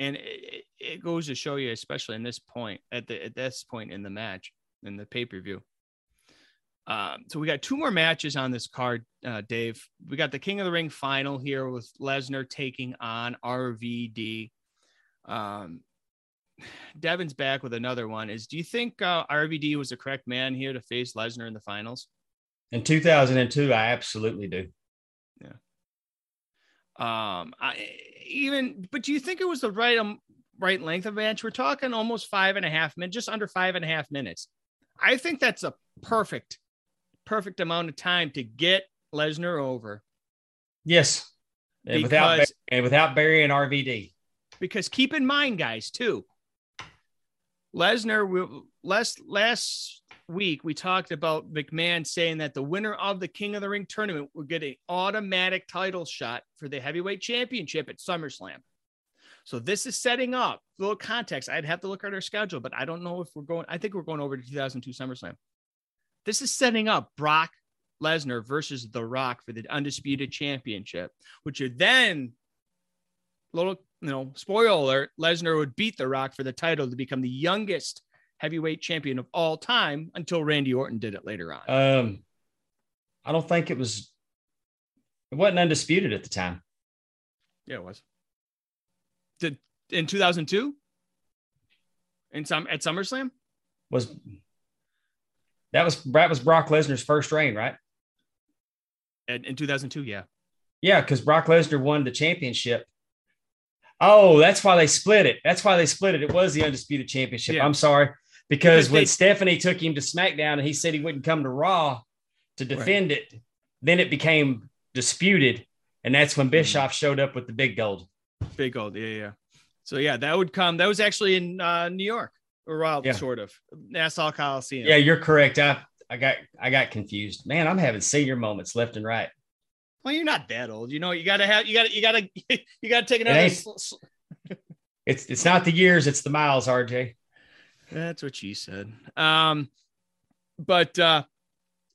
And it, it goes to show you, especially in this point at the at this point in the match in the pay per view. Um, so we got two more matches on this card, uh, Dave. We got the King of the Ring final here with Lesnar taking on RVD. Um, Devin's back with another one. Is do you think uh, RVD was the correct man here to face Lesnar in the finals? In 2002, I absolutely do. Yeah. Um, I even, but do you think it was the right um, right length of match? We're talking almost five and a half minutes, just under five and a half minutes. I think that's a perfect perfect amount of time to get Lesnar over. Yes. And without and without burying RVD. Because keep in mind, guys, too, Lesnar last last week we talked about McMahon saying that the winner of the King of the Ring tournament would get an automatic title shot for the heavyweight championship at SummerSlam. So this is setting up a little context. I'd have to look at our schedule, but I don't know if we're going. I think we're going over to 2002 SummerSlam. This is setting up Brock Lesnar versus The Rock for the undisputed championship, which are then little, you know, spoiler alert, Lesnar would beat The Rock for the title to become the youngest heavyweight champion of all time until Randy Orton did it later on. Um, I don't think it was. It wasn't undisputed at the time. yeah, it was. Did in 2002? In some at SummerSlam? Was that was that was Brock Lesnar's first reign, right? In, in 2002, yeah. Yeah, because Brock Lesnar won the championship. Oh, that's why they split it. That's why they split it. It was the undisputed championship. Yeah. I'm sorry. Because, Because when they- Stephanie took him to SmackDown and he said he wouldn't come to Raw to defend it, then it became disputed. And that's when Bischoff showed up with the big gold. Big gold. Yeah, yeah. So yeah, that would come. That was actually in uh, New York, or well, Yeah. sort of Nassau Coliseum. Yeah, you're correct. I I got I got confused. Man, I'm having senior moments left and right. Well, you're not that old. You know, you gotta have. You gotta. You gotta. You gotta take another. sl- It's it's not the years, it's the miles, RJ. That's what she said. Um, but uh,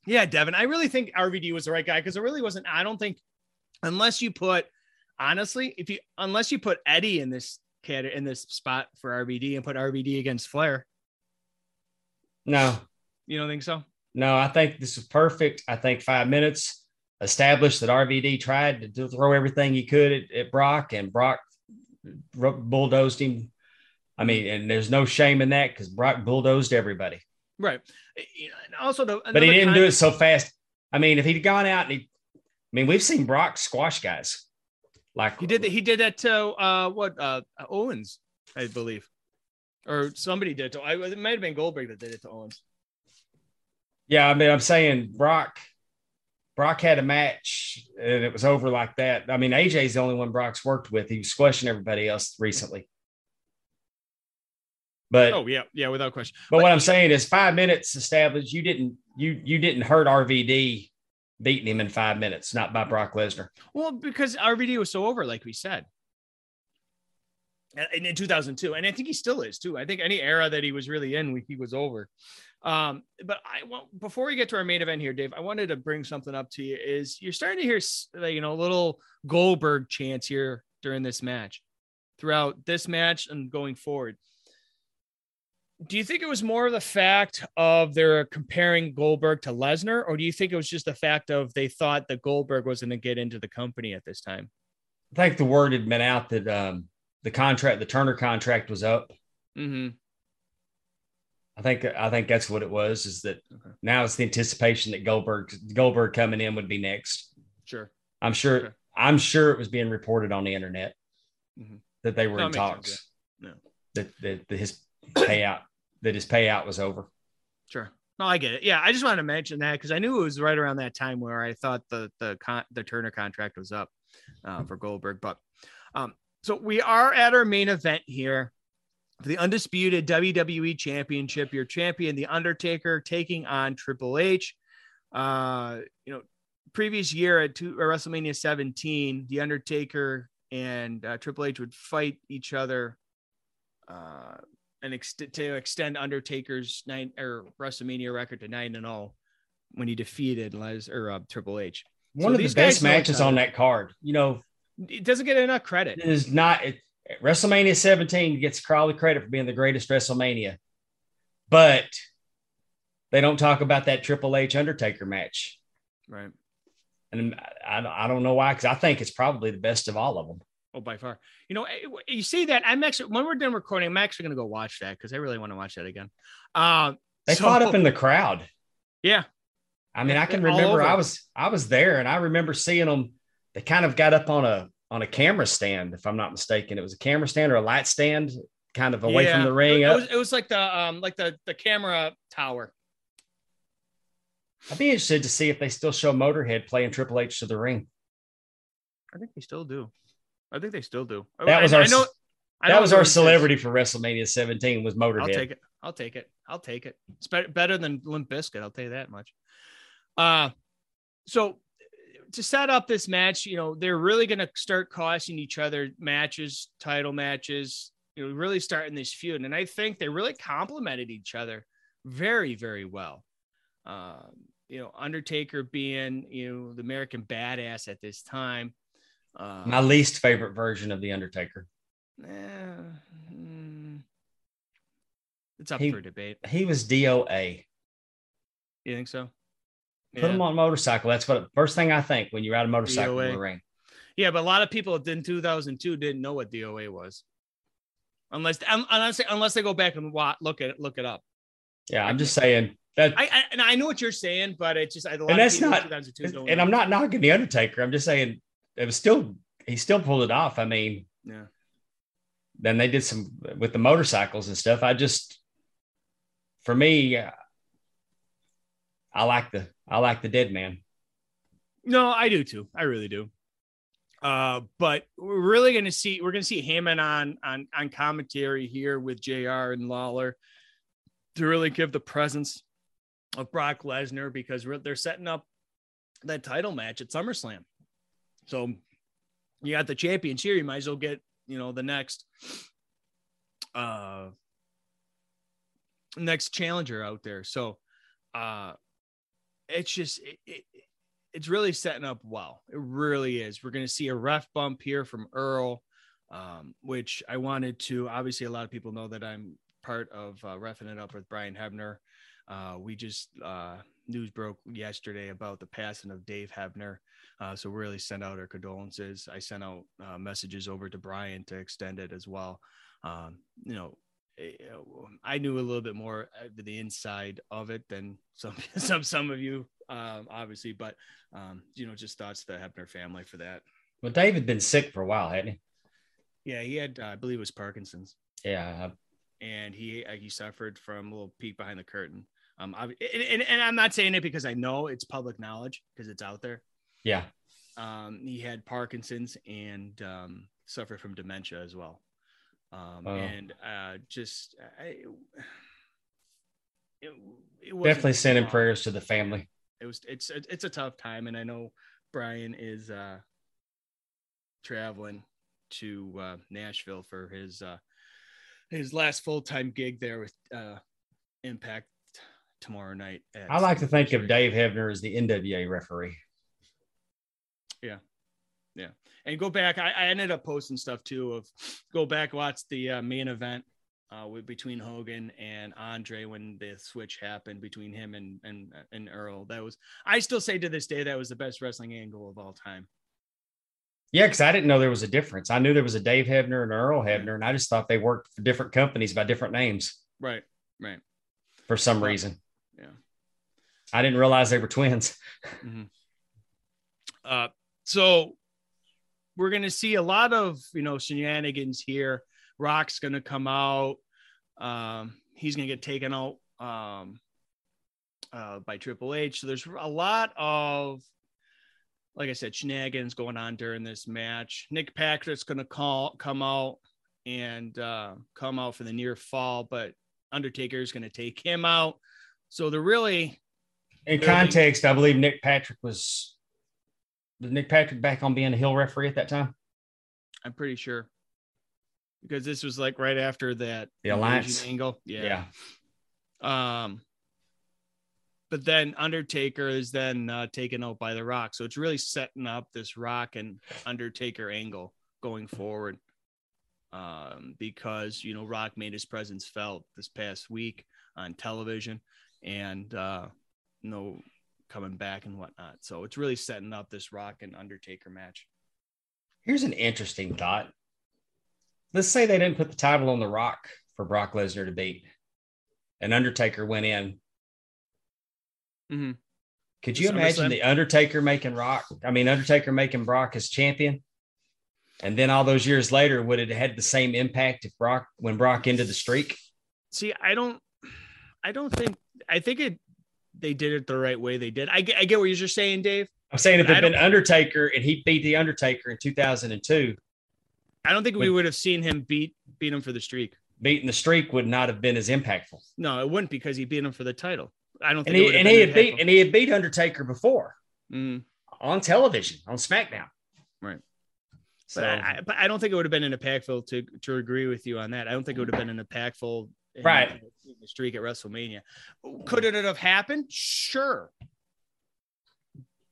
yeah, Devin, I really think RVD was the right guy because it really wasn't. I don't think unless you put honestly, if you unless you put Eddie in this cat in this spot for RVD and put RVD against Flair, No, you don't think so? no, I think this is perfect. I think five minutes established that RVD tried to throw everything he could at, at Brock, and Brock bulldozed him. I mean, and there's no shame in that because Brock bulldozed everybody, Right. And Also, the, but he didn't do it so fast. I mean, if he'd gone out and he, I mean, we've seen Brock squash guys. Like He did that. He did that to uh, what uh, Owens, I believe, or somebody did to. I, it might have been Goldberg that did it to Owens. Yeah, I mean, I'm saying Brock. Brock had a match and it was over like that. I mean, AJ's the only one Brock's worked with. He was squashing everybody else recently. But Oh yeah, yeah, without question. but what I'm saying is five minutes established. You didn't you you didn't hurt RVD beating him in five minutes, not by Brock Lesnar. Well, because RVD was so over, like we said. And in 2002, and I think he still is too. I think any era that he was really in, he was over. Um, but I want before we get to our main event here, Dave, I wanted to bring something up to you. Is you're starting to hear, you know, a little Goldberg chants here during this match, throughout this match and going forward. Do you think it was more of the fact of they're comparing Goldberg to Lesnar, or do you think it was just the fact of they thought that Goldberg was going to get into the company at this time? I think the word had been out that um, the contract, the Turner contract, was up. Mm-hmm. I think I think that's what it was. Is that Okay. now it's the anticipation that Goldberg Goldberg coming in would be next. Sure. I'm sure. Okay. I'm sure it was being reported on the internet Mhm. that they were No, in talks. sense, yeah. No. That, that, that his payout that his payout was over. Sure. No, I get it. Yeah, I just wanted to mention that because I knew it was right around that time where I thought the the con- the Turner contract was up uh, for Goldberg. But um, so we are at our main event here, the undisputed WWE Championship. Your champion, the Undertaker, taking on Triple H. Uh, you know, previous year at two, WrestleMania 17, the Undertaker and uh, Triple H would fight each other. Uh, and ex- to extend Undertaker's nine or WrestleMania record to nine and all when he defeated Les or uh, Triple H. One So of the best matches on that card. You know, It doesn't get enough credit. it is not it, WrestleMania 17 gets the credit for being the greatest WrestleMania, but they don't talk about that Triple H Undertaker match. Right. And I, I don't know why, because I think it's probably the best of all of them. Oh, by far. You know, eh, you see that I'm actually when we're done recording, I'm actually gonna go watch that because I really want to watch that again. Um, They so- fought up in the crowd. yeah, I mean, I can remember. I was I was there and I remember seeing them. They kind of got up on a on a camera stand, if I'm not mistaken. It was a camera stand or a light stand, kind of away from the ring. It, up. was, it was like the um like the the camera tower. I'd be interested to see if they still show Motorhead playing Triple H to the ring. I think they still do. I think they still do. That was I, our I know. I that know was our celebrity for WrestleMania 17 was Motorhead. I'll take it. I'll take it. I'll take it. It's better, better than Limp Bizkit. I'll tell you that much. Uh, so to set up this match, you know, they're really going to start costing each other matches, title matches, you know, really starting this feud. And I think they really complemented each other very, very well. Um, you know, Undertaker being, you know, the American badass at this time. Um, My least favorite version of the Undertaker. Eh, mm, it's up he, for debate. He was DOA. You think so? Put yeah. him on motorcycle. That's what first thing I think when you ride a motorcycle DOA. in the ring. Yeah, but a lot of people in 2002 didn't know what DOA was, unless unless unless they go back and look at it, look it up. Yeah, I'm just saying that. I, I and I know what you're saying, but it's just and that's not. And I'm not knocking the Undertaker. I'm just saying it was still he still pulled it off. I mean, yeah. Then they did some with the motorcycles and stuff. I just, for me, I like the I like the dead man. No, I do too. I really do. Uh, but we're really going to see we're going to see Heyman on on on commentary here with Jr. and Lawler to really give the presence of Brock Lesnar because they're setting up that title match at SummerSlam. So you got the champions here. You might as well get you know the next uh next challenger out there. So uh it's just it, it, it's really setting up well. It really is. We're going to see a ref bump here from Earl, um, which I wanted to. Obviously, a lot of people know that I'm part of uh, refing it up with Brian Hebner. Uh, we just uh, news broke yesterday about the passing of Dave Hebner. Uh, so really send out our condolences. I sent out uh, messages over to Brian to extend it as well. Um, you know, I knew a little bit more of the inside of it than some some some of you, um, obviously. But um, you know, just thoughts to the Hebner family for that. Well, David been sick for a while, hadn't he? Yeah, he had, uh, I believe, it was Parkinson's. Yeah, and he uh, he suffered from a little peek behind the curtain. Um, I, and, and, and I'm not saying it because I know it's public knowledge because it's out there. Yeah. Um, he had Parkinson's and um, suffered from dementia as well um, and uh, just I, it, it definitely sending prayers to the family. It was it's it's a tough time, and I know Brian is uh, traveling to uh, Nashville for his uh, his last full time gig there with uh, Impact tomorrow night. I like to think of Dave Hebner as the NWA referee. Yeah, yeah and go back. I, I ended up posting stuff too of go back watch the uh, main event uh, with, between Hogan and Andre when the switch happened between him and and and Earl. That was I still say to this day that was the best wrestling angle of all time. Yeah, because I didn't know there was a difference. I knew there was a Dave Hebner and Earl Hebner, and I just thought they worked for different companies by different names. Right, right. For some reason. Yeah. I didn't realize they were twins. Mm-hmm. Uh, so we're going to see a lot of you know shenanigans here. Rock's going to come out. Um, he's going to get taken out um, uh, by Triple H. So there's a lot of, like I said, shenanigans going on during this match. Nick Patrick's going to call come out and uh, come out for the near fall, but Undertaker is going to take him out. So they're really. In context, I believe Nick Patrick was was Nick Patrick back on being a hill referee at that time? I'm pretty sure because this was like right after that the alliance angle. Yeah. yeah. Um, but then Undertaker is then uh, taken out by The Rock, so it's really setting up this Rock and Undertaker angle going forward. Um, because you know Rock made his presence felt this past week on television, and uh, you know coming back and whatnot. So it's really setting up this Rock and Undertaker match. Here's an interesting thought. Let's say they didn't put the title on the Rock for Brock Lesnar to beat, and Undertaker went in. Mm-hmm. Could you imagine the Undertaker making Rock? I mean, Undertaker making Brock as champion, and then all those years later, would it have had the same impact if Brock when Brock ended the streak? See, I don't, I don't think. I think it they did it the right way. They did. I get, I get what you're saying, Dave. I'm saying if it had been Undertaker and he beat the Undertaker in 2002, I don't think we would have seen him beat beat him for the streak. Beating the streak would not have been as impactful. No, it wouldn't because he beat him for the title. I don't think. And he, and he had beat and he had beat Undertaker before. Mm. on television on SmackDown. Right. So But I, I, but I don't think it would have been an impactful to to agree with you on that. I don't think it would have been an impactful Right. the streak at WrestleMania. Could it have happened? Sure.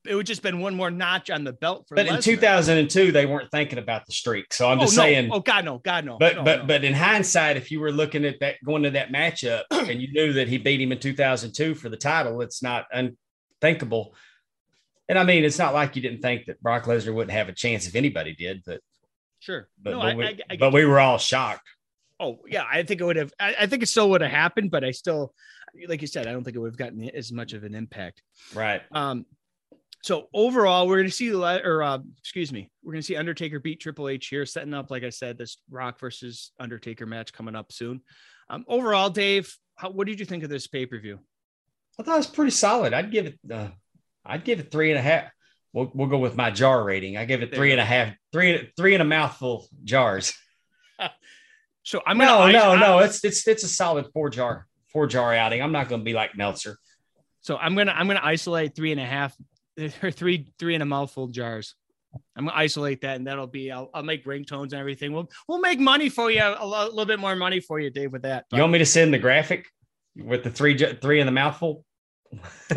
It would just been one more notch on the belt for. but in 2002 they weren't thinking about the streak. So I'm oh, just no. saying. Oh God, no, God, no. But No, but no. but in hindsight, if you were looking at that going to that matchup and you knew that he beat him in 2002 for the title, it's not unthinkable. And I mean, it's not like you didn't think that Brock Lesnar wouldn't have a chance if anybody did, but sure. but, no, but, I, we, I, I, but we were all shocked. Oh yeah, I think it would have. I, I think it still would have happened, but I still, like you said, I don't think it would have gotten as much of an impact. Right. Um, so overall, we're going to see the or uh, excuse me, we're going to see Undertaker beat Triple H here, setting up, like I said, this Rock versus Undertaker match coming up soon. Um, overall, Dave, how, what did you think of this pay per view? I thought it was pretty solid. I'd give it uh, I'd give it three and a half. We'll, we'll go with my jar rating. I give it three and a half, three three and a mouthful jars. So I'm no, gonna no, I- no. It's it's it's a solid four jar four jar outing. I'm not going to be like Meltzer. So I'm gonna I'm gonna isolate three and a half or three three and a mouthful jars. I'm gonna isolate that, and that'll be I'll, I'll make ringtones and everything. We'll we'll make money for you a, lo- little bit more money for you, Dave, with that. You want me to send the graphic with the three three in the mouthful?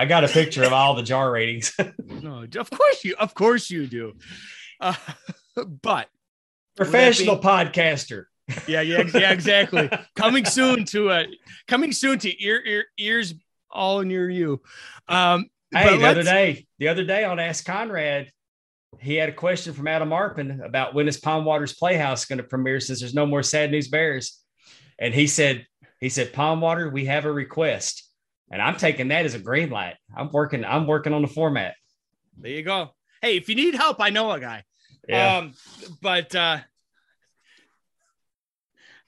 I got a picture of all the jar ratings. no, of course you of course you do. Uh, but Professional podcaster. yeah, yeah, yeah, exactly. coming soon to a coming soon to ear, ear ears all near you. Um Hey, the other day, the other day on Ask Conrad, he had a question from Adam Arpin about when is Palm Waters Playhouse going to premiere since there's no more Sad News Bears, and he said, he said, Palm Water, we have a request, and I'm taking that as a green light. I'm working, I'm working on the format. there you go. Hey, if you need help, I know a guy. Um, but uh,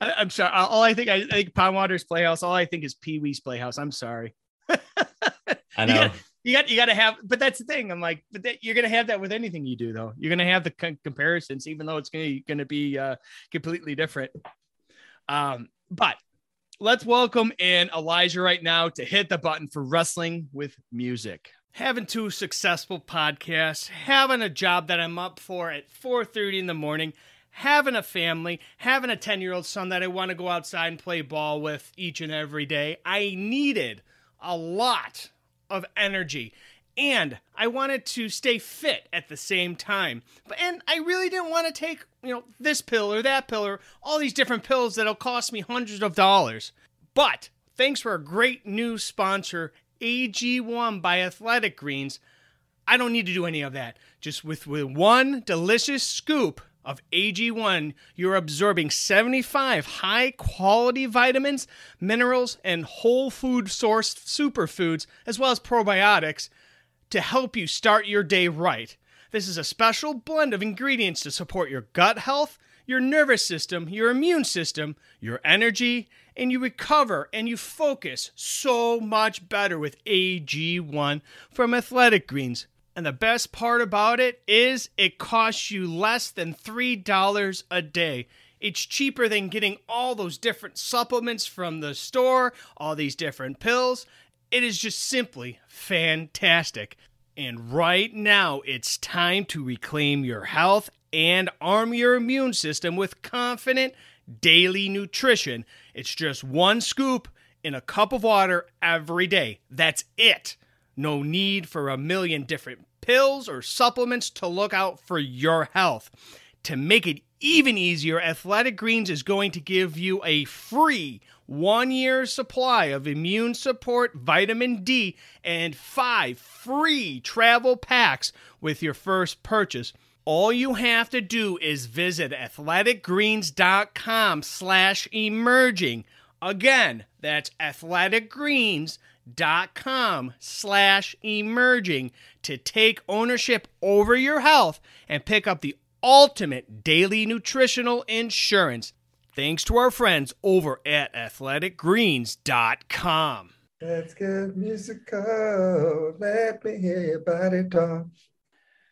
I, I'm sorry. All I think I think Palm Waters Playhouse. All I think is Pee Wee's Playhouse. I'm sorry. I you know. got- You got you got to have, but that's the thing. I'm like, but that, you're gonna have that with anything you do, though. You're gonna have the con- comparisons, even though it's gonna gonna be uh, completely different. Um, but let's welcome in Elijah right now to hit the button for wrestling with music. Having two successful podcasts, having a job that I'm up for at 4:30 in the morning, having a family, having a 10-year-old son that I want to go outside and play ball with each and every day. I needed a lot of energy and I wanted to stay fit at the same time. But and I really didn't want to take, you know, this pill or that pill or all these different pills that'll cost me hundreds of dollars. But thanks for a great new sponsor, AG1 by Athletic Greens, I don't need to do any of that. Just with, with one delicious scoop of AG1, you're absorbing 75 high quality vitamins, minerals, and whole food sourced superfoods, as well as probiotics, to help you start your day right. This is a special blend of ingredients to support your gut health, your nervous system, your immune system, your energy, and you recover and you focus so much better with AG1 from Athletic Greens. And the best part about it is it costs you less than $3 a day. It's cheaper than getting all those different supplements from the store, all these different pills. It is just simply fantastic. And right now, it's time to reclaim your health and arm your immune system with confident daily nutrition. It's just one scoop in a cup of water every day. That's it. No need for a million different pills or supplements to look out for your health. To make it even easier, Athletic Greens is going to give you a free one year supply of immune support, vitamin D, and five free travel packs with your first purchase. All you have to do is visit athleticgreens.com slash emerging. Again, that's athleticgreens.com slash emerging to take ownership over your health and pick up the ultimate daily nutritional insurance. Thanks to our friends over at athleticgreens.com. Let's get musical. Let me hear your body talk.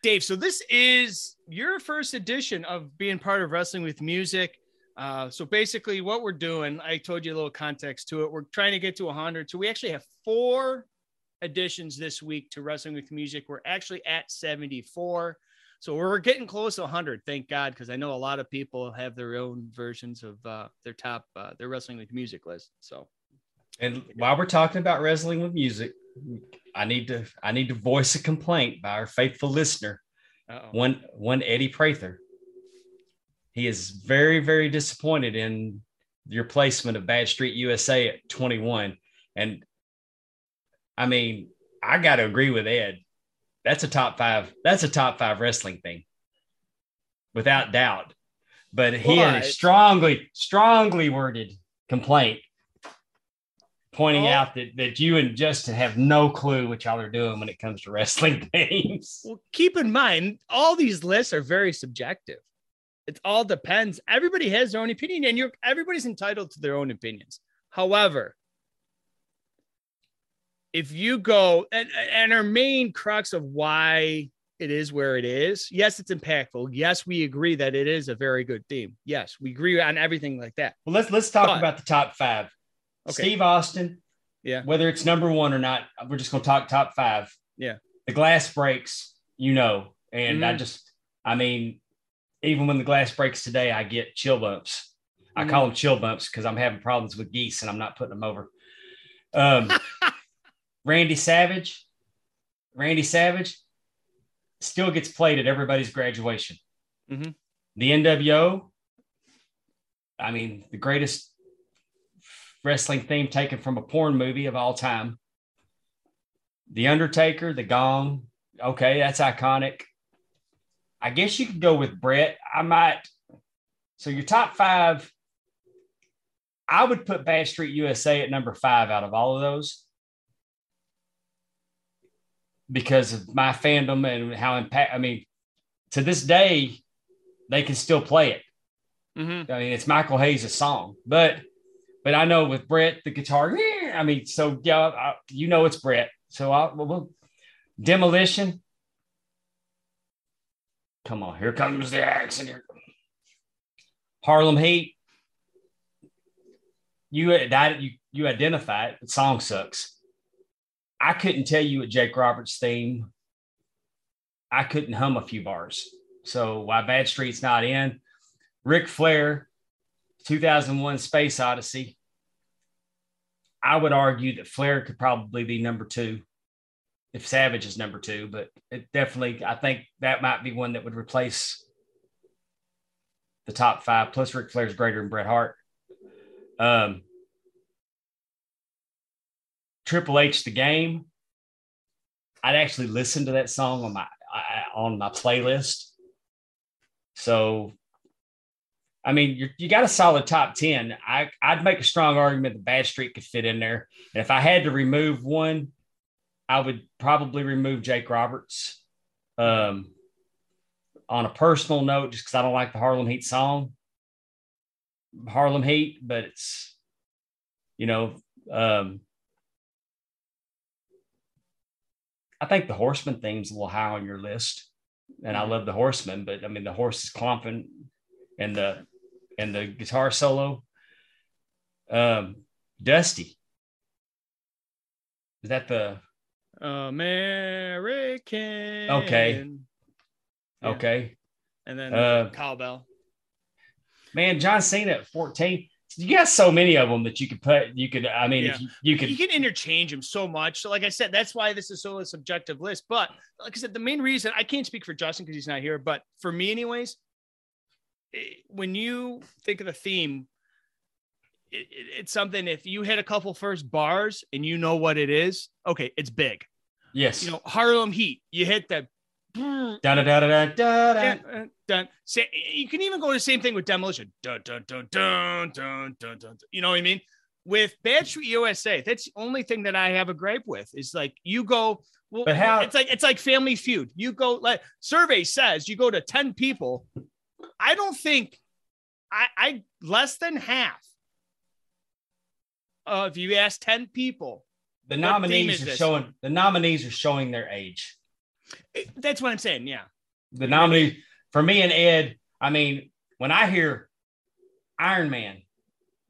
Dave, so this is your first edition of being part of Wrestling with Music. Uh, so basically, what we're doing, I told you a little context to it. We're trying to get to 100. So we actually have four additions this week to Wrestling with Music. We're actually at 74. So we're getting close to 100, thank God, because I know a lot of people have their own versions of uh, their top, uh, their Wrestling with Music list. So, And while we're talking about wrestling with music, I need to I need to voice a complaint by our faithful listener, uh-oh. one one Eddie Prather. He is very very disappointed in your placement of Bad Street USA at 21, and I mean I got to agree with Ed. That's a top five. That's a top five wrestling thing, without doubt. But he had a strongly strongly worded complaint pointing Oh. out that that you and Justin have no clue what y'all are doing when it comes to wrestling themes. Well, keep in mind, all these lists are very subjective. It all depends. Everybody has their own opinion, and you're everybody's entitled to their own opinions. However, if you go and, and our main crux of why it is where it is, yes, it's impactful. Yes, we agree that it is a very good theme. Yes, we agree on everything like that. Well, let's let's talk But- about the top five. Okay. Steve Austin. Yeah. Whether it's number one or not, we're just gonna talk top five. Yeah. The glass breaks, you know, and I Mhm. just, I mean, even when the glass breaks today, I get chill bumps. I Mhm. call them chill bumps because I'm having problems with geese and I'm not putting them over. Um, Randy Savage, Randy Savage still gets played at everybody's graduation. Mhm. The NWO, I mean, the greatest wrestling theme taken from a porn movie of all time. The Undertaker, the Gong, okay, that's iconic. I guess you could go with Bret. I might. So your top five, I would put Bad Street USA at number five out of all of those because of my fandom and how impact. I mean, to this day, they can still play it. Mhm. I mean, it's Michael Hayes' song, but but I know with Bret the guitar. I mean, so yeah, I, you know it's Bret. So I well, well, demolition. Come on, here comes the action. Here. Harlem Heat. You that you you identify it. The song sucks. I couldn't tell you a Jake Roberts theme. I couldn't hum a few bars. So why Bad Street's not in? Ric Flair, 2001 Space Odyssey. I would argue that Flair could probably be number two if Savage is number two, but it definitely, I think that might be one that would replace the top five. Plus, Ric Flair's greater than Bret Hart. Um, Triple H, the game. I'd actually listen to that song on my on my playlist. So I mean, you you got a solid top 10. I, I'd make a strong argument that Bad Street could fit in there. And if I had to remove one, I would probably remove Jake Roberts. Um, on a personal note, just because I don't like the Harlem Heat song, Harlem Heat, but it's, you know, um, I think the Horseman theme's a little high on your list. And I love the Horseman, but I mean, the horse is clomping and the and the guitar solo. Um, Dusty. Is that the American. Okay. Yeah. okay? And then Uh, cowbell. Man, John Cena at 14. You got so many of them that you could put, you could, I mean, if you, you could, you can interchange them so much. So, like I said, that's why this is so a subjective list. But like I said, the main reason I can't speak for Justin because he's not here, but for me, anyways, when you think of the theme, it, it- it's something. If you hit a couple first bars and you know what it is, okay, it's big. yes. You know, Harlem Heat, you hit that. da da da da da da. Dun, dun, dun. Sa- you can even go the same thing with demolition. Dun, dun, dun, dun, dun, dun, dun. You know what I mean? With Bad Street USA, that's the only thing that I have a gripe with. Is like you go. Well, But how- it's like it's like Family Feud. You go like survey says you go to ten people. I don't think I I less than half. Uh, if you ask ten people, The nominees are this? showing, the nominees are showing their age. that's what I'm saying. Yeah. The nominee for me and Ed, I mean, when I hear Iron Man,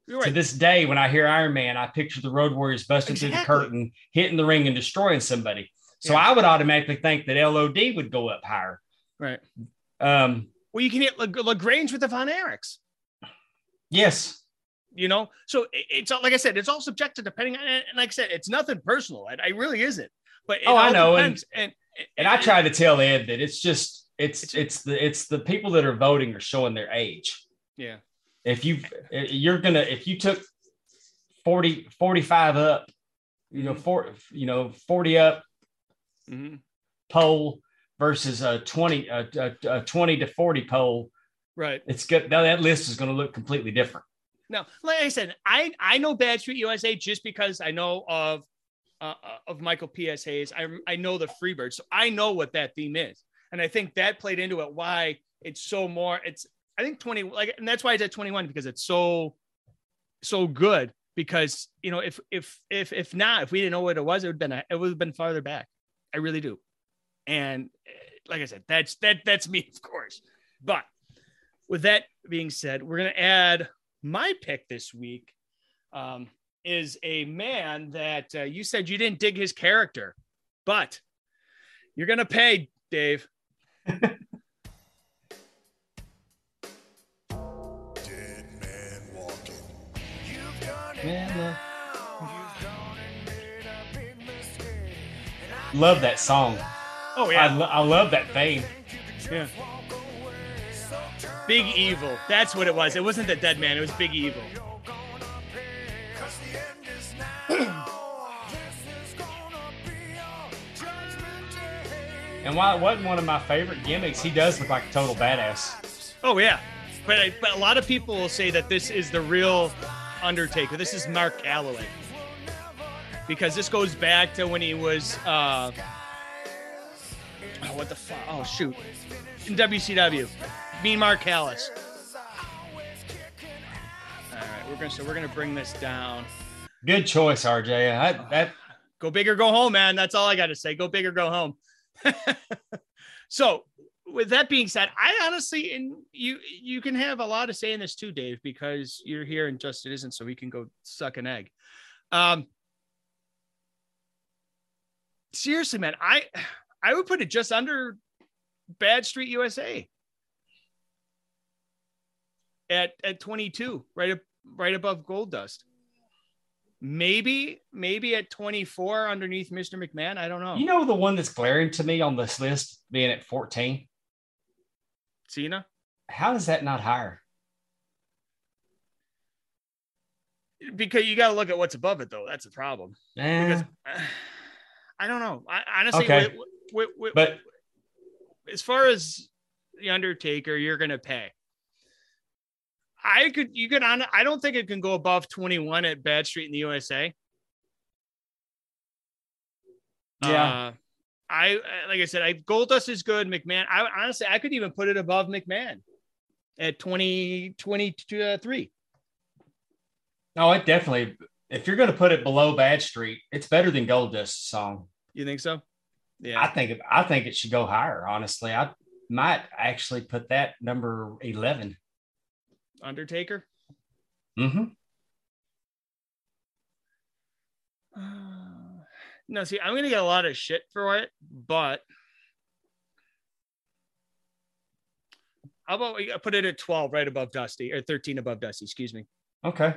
You're To this day, when I hear Iron Man, I picture the Road Warriors busting through the curtain, hitting the ring, and destroying somebody. So Yeah. I would automatically think that LOD would go up higher. Right. Um, Well, you can hit Lag- La Grange with the Von Erichs. yes. You know, so it's all like I said, it's all subjective depending on. And like I said, it's nothing personal. It, it really isn't. But it Oh, I know, and- depends. And, And I try to tell Ed that it's just it's it's the it's the people that are voting are showing their age. Yeah. If you you're gonna if you took 40 45 up, you know, four you know 40 up hmm poll versus a 20 a, a, a 20 to 40 poll, Right. it's good. Now that list is going to look completely different. Now, like I said, I I know Bad Street USA just because I know of uh, uh, of Michael P.S. Hayes. I I know the Freebirds, so I know what that theme is, and I think that played into it. Why it's so more. It's I think twenty like, and that's why it's at twenty one because it's so so good. Because you know, if if if if not, if we didn't know what it was, it would have been it would have been farther back. I really do, and eh, like I said, that's that that's me, of course. But with that being said, we're gonna add my pick this week um, is a man that uh, you said you didn't dig his character, but you're gonna pay, Dave. Love that song. Oh I, lo- I love that theme. yeah. Big Evil. That's what it was. It wasn't the Dead Man. It was Big Evil. And while it wasn't one of my favorite gimmicks, he does look like a total badass. Oh yeah, but I, but a lot of people will say that this is the real Undertaker. This is Mark Calaway because this goes back to when he was uh, oh, what the fuck? Oh shoot, in WCW, Mean Mark Callous. All right, we're gonna so we're gonna bring this down. Good choice, RJ. I, that Go big or go home, man. That's all I got to say. Go big or go home. so, with that being said, I honestly, and you, you can have a lot to say in this too, Dave, because you're here and Justin isn't, so we can go suck an egg. Um, seriously, man, I, I would put it just under Bad Street USA at at 22, right up, right above Goldust. Maybe, maybe at 24 underneath Mr. McMahon. I don't know. you know the one that's glaring to me on this list being at 14. Cena. How is that not higher? Because you got to look at what's above it, though. That's a problem. Eh, Because I don't know. I honestly, Okay. with, with, with, but as far as the Undertaker, you're gonna pay. I could, you could on. I don't think it can go above 21 at Bad Street in the USA. Yeah. Uh, I like I said, I Goldust is good. McMahon. I honestly, I could even put it above McMahon at 20, 23. no, it definitely. If you're going to put it below Bad Street, it's better than Goldust's song. You think so? Yeah. I think it, I think it should go higher. Honestly, I might actually put that number 11. Undertaker. Mm-hmm. No, see, I'm gonna get a lot of shit for it, but how about we put it at 12 right above Dusty or 13 above Dusty, excuse me. Okay.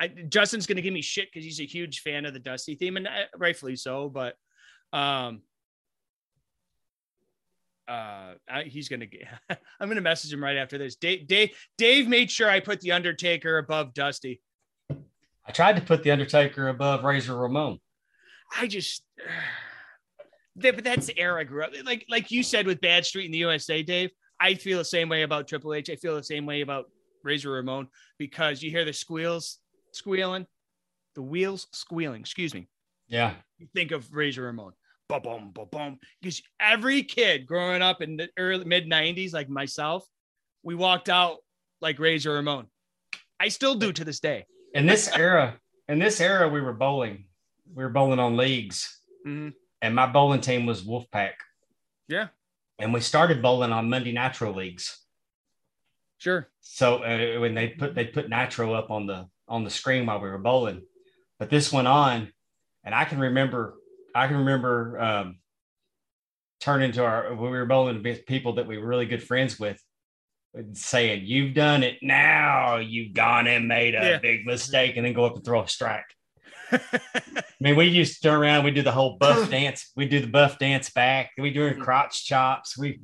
I, Justin's gonna give me shit because he's a huge fan of the Dusty theme, and uh, rightfully so. But um, uh, I, he's gonna get. I'm gonna message him right after this. Dave, Dave, Dave made sure I put the Undertaker above Dusty. I tried to put the Undertaker above Razor Ramon. I just, that, but that's the era I grew up. Like, like you said with Bad Street in the USA, Dave. I feel the same way about Triple H. I feel the same way about Razor Ramon because you hear the squeals squealing, the wheels squealing. Excuse me. Yeah. You think of Razor Ramon. Ba boom, boom. Because every kid growing up in the early mid '90s, like myself, we walked out like Razor Ramon. I still do to this day. In this era, in this era, we were bowling. We were bowling on leagues, Mhm. and my bowling team was Wolfpack. Yeah, And we started bowling on Monday Nitro leagues. sure. So uh, when they put they put Nitro up on the on the screen while we were bowling. But this went on, and I can remember I can remember um, turning to our when we were bowling with people that we were really good friends with, saying, "You've done it now. You've gone and made a Yeah. big mistake," and then go up and throw a strike. I mean, we used to turn around. We do the whole buff dance. We do the buff dance back. We do crotch chops. We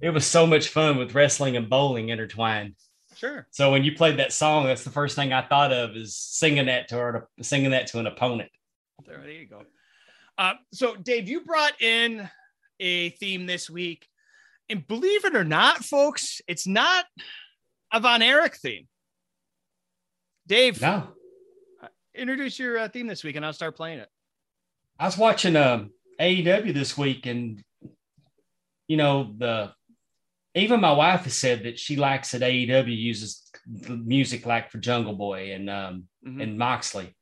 it was so much fun with wrestling and bowling intertwined. Sure. So when you played that song, that's the first thing I thought of is singing that to her, singing that to an opponent. There, there you go. Uh, so, Dave, you brought in a theme this week, and believe it or not, folks, it's not a Von Erich theme. Dave, No, introduce your uh, theme this week, and I'll start playing it. I was watching um, AEW this week, and you know the even my wife has said that she likes that AEW uses the music like for Jungle Boy and um, Mhm. and Moxley,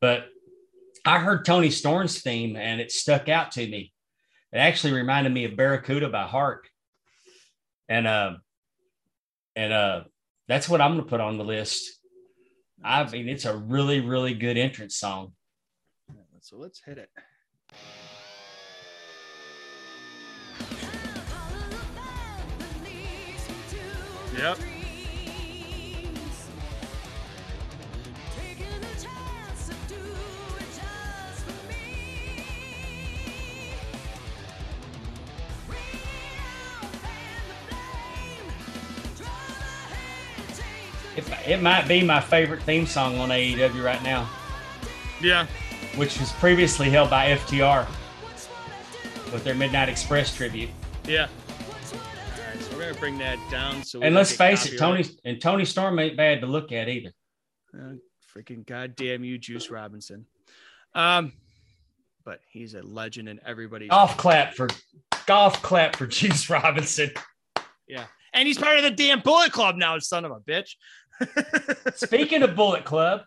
but I heard Toni Storm's theme and it stuck out to me. It actually reminded me of Barracuda by Heart, and uh, and uh, that's what I'm going to put on the list. I mean, it's a really really good entrance song. So let's hit it. Yep. It, might be my favorite theme song on AEW right now, Yeah. which was previously held by FTR with their Midnight Express tribute. Yeah. All right, so we're gonna bring that down. So And let's face it. Toni and Toni Storm ain't bad to look at either. Uh, freaking goddamn you, Juice Robinson. Um, but he's a legend and everybody. Golf clap for golf clap for Juice Robinson. Yeah, and he's part of the damn Bullet Club now, son of a bitch. Speaking of Bullet Club,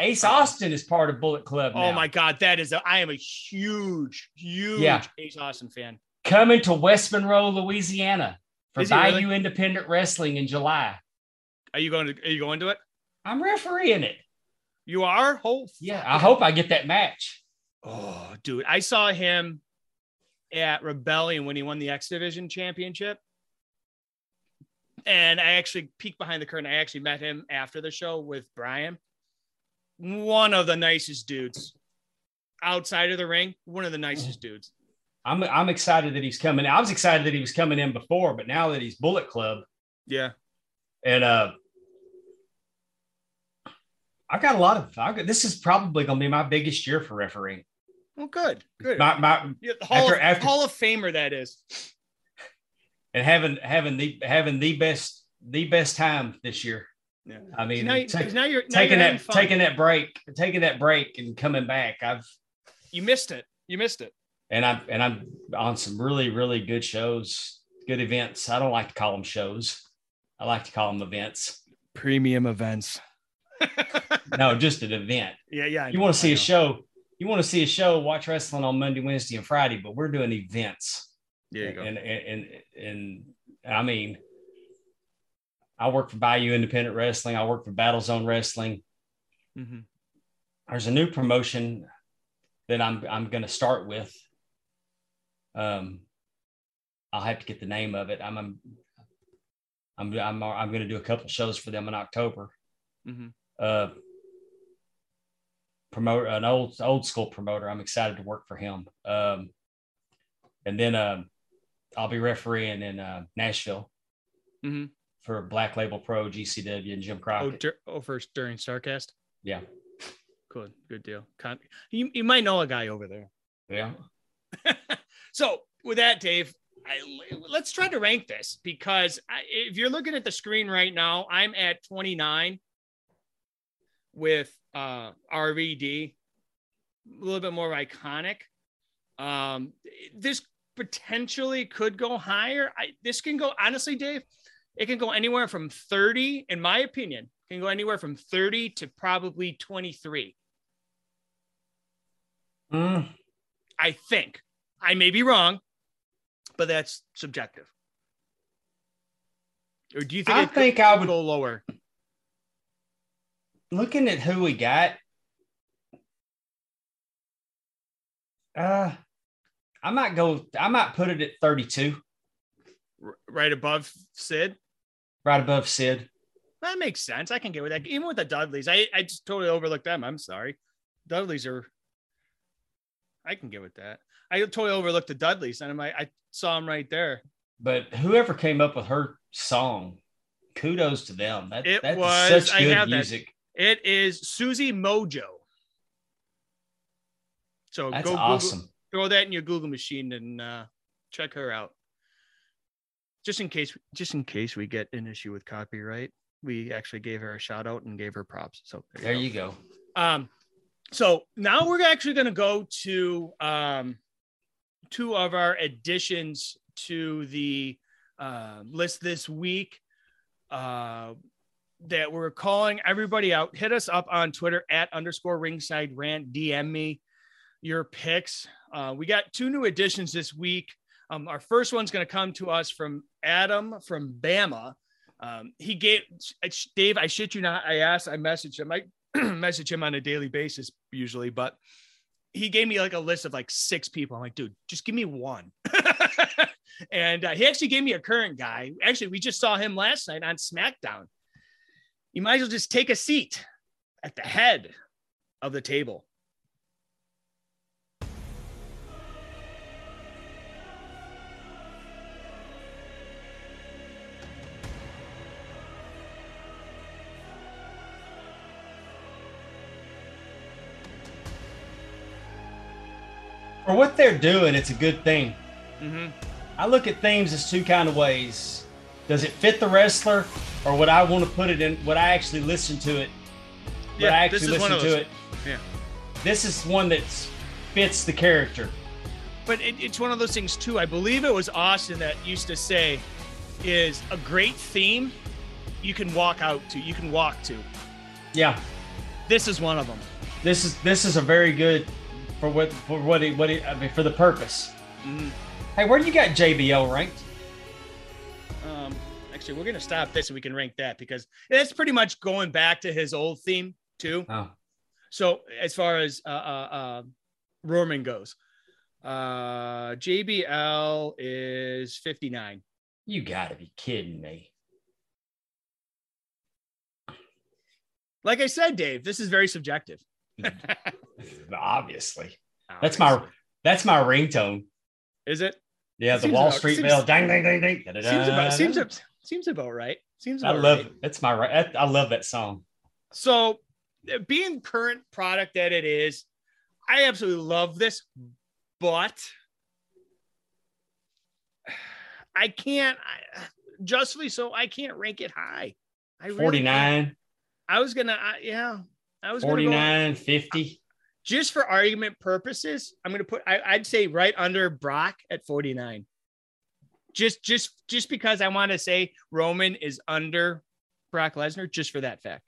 Ace Austin is part of Bullet Club oh, now. oh my god, that is a, I am a huge, huge Yeah. Ace Austin fan. Coming to West Monroe, Louisiana for Bayou really? Independent Wrestling in July. Are you going to are you going to it? I'm refereeing it. You are? Oh, Yeah, I hope I get that match. oh dude. I saw him at Rebellion when he won the X Division championship. And I actually peeked behind the curtain. I actually met him after the show with Brian. One of the nicest dudes outside of the ring. One of the nicest dudes. I'm I'm excited that he's coming. I was excited that he was coming in before, but now that he's Bullet Club, Yeah. and uh, I've got a lot of. I've got, this is probably going to be my biggest year for refereeing. Well, good. Good. My, my Yeah, Hall, after- of, after- Hall of Famer, that is. And having having the having the best the best time this year. Yeah. I mean, now, you- take- now you're now taking you're that taking that break, taking that break, and coming back. I've You missed it. You missed it. and I'm and I'm on some really really good shows, good events. I don't like to call them shows. I like to call them events. Premium events. No, just an event. Yeah, yeah. I you know, want to see a show you want to see a show watch wrestling on monday wednesday and friday but we're doing events And and and, and i mean i work for bayou independent wrestling i work for battle zone wrestling Mhm. there's a new promotion that i'm i'm going to start with um i'll have to get the name of it i'm i'm i'm i'm, I'm going to do a couple shows for them in october Mhm. uh promote an old old school promoter. I'm excited to work for him. Um, and then um, I'll be refereeing in uh, Nashville Mhm. for Black Label Pro, GCW, and Jim Oh, Crockett. dur- oh, first during Starcast. yeah, Good, good deal. Con- you, you might know a guy over there. yeah. so with that, Dave, I, let's try to rank this because I, if you're looking at the screen right now, I'm at 29 with uh, RVD, a little bit more iconic. Um, this potentially could go higher. I, this can go honestly, Dave. It can go anywhere from 30, in my opinion, can go anywhere from 30 to probably 23. Mm, I think. I may be wrong, but that's subjective. Or do you think I think I would. go lower? looking at who we got, uh, I might go. I might put it at 32, right above Sid. right above Sid. That makes sense. I can get with that. Even with the Dudleys, I, I just totally overlooked them. I'm sorry. Dudleys are. I can get with that. I totally overlooked the Dudleys, and I'm like, I saw them right there. But whoever came up with her song, kudos to them. That, It that's was- such I good have that. music. It is Susie Mojo. So That's go Google, awesome. Throw that in your Google machine and uh, check her out. Just in case, just in case we get an issue with copyright, we actually gave her a shout out and gave her props. So There you go. Um, so now we're actually going to go to um, two of our additions to the uh, list this week uh, that we're calling everybody out. Hit us up on Twitter at underscore ringside rant. DM me your picks. Uh, we got two new additions this week. Um, our first one's going to come to us from Adam from Bama. Um, he gave Dave. I shit you not. I asked. I messaged him. I message him on a daily basis usually, but he gave me like a list of like six people. I'm like, dude, just give me one. and uh, he actually gave me a current guy. Actually, we just saw him last night on SmackDown. You might as well just take a seat at the head of the table. For what they're doing, it's a good thing. Mm-hmm. I look at themes as two kind of ways. Does it fit the wrestler, or would I want to put it in? Would I actually listen to it? Would Yeah, I this actually is one listen to it? Yeah. This is one that fits the character. But it, it's one of those things too. I believe it was Austin that used to say, "Is a great theme you can walk out to, you can walk to." Yeah, This is one of them. this is this is a very good for what for what he what I mean for the purpose. Mhm. Hey, where do you got JBL ranked? Um, actually, we're gonna stop this and we can rank that because it's pretty much going back to his old theme too. Oh, So as far as uh, uh, uh Roman goes, uh, JBL is 59. you got to be kidding me! Like I said, Dave, this is very subjective. Obviously, that's my that's my ringtone. Is it? Yeah, the Wall about- Street seems- bell. Dang, dang, dang, dang. Seems about seems seems about right. Seems I love right. it. That's my right. I love that song. So, uh, being current product that it is, I absolutely love this, but I can't. I, justly so, I can't rank it high. I really can't. 49, I was gonna. I, yeah, I was gonna go 50. just for argument purposes. I'm gonna put. I, I'd say right under Brock at 49. Just, just, just because I want to say Roman is under Brock Lesnar, just for that fact.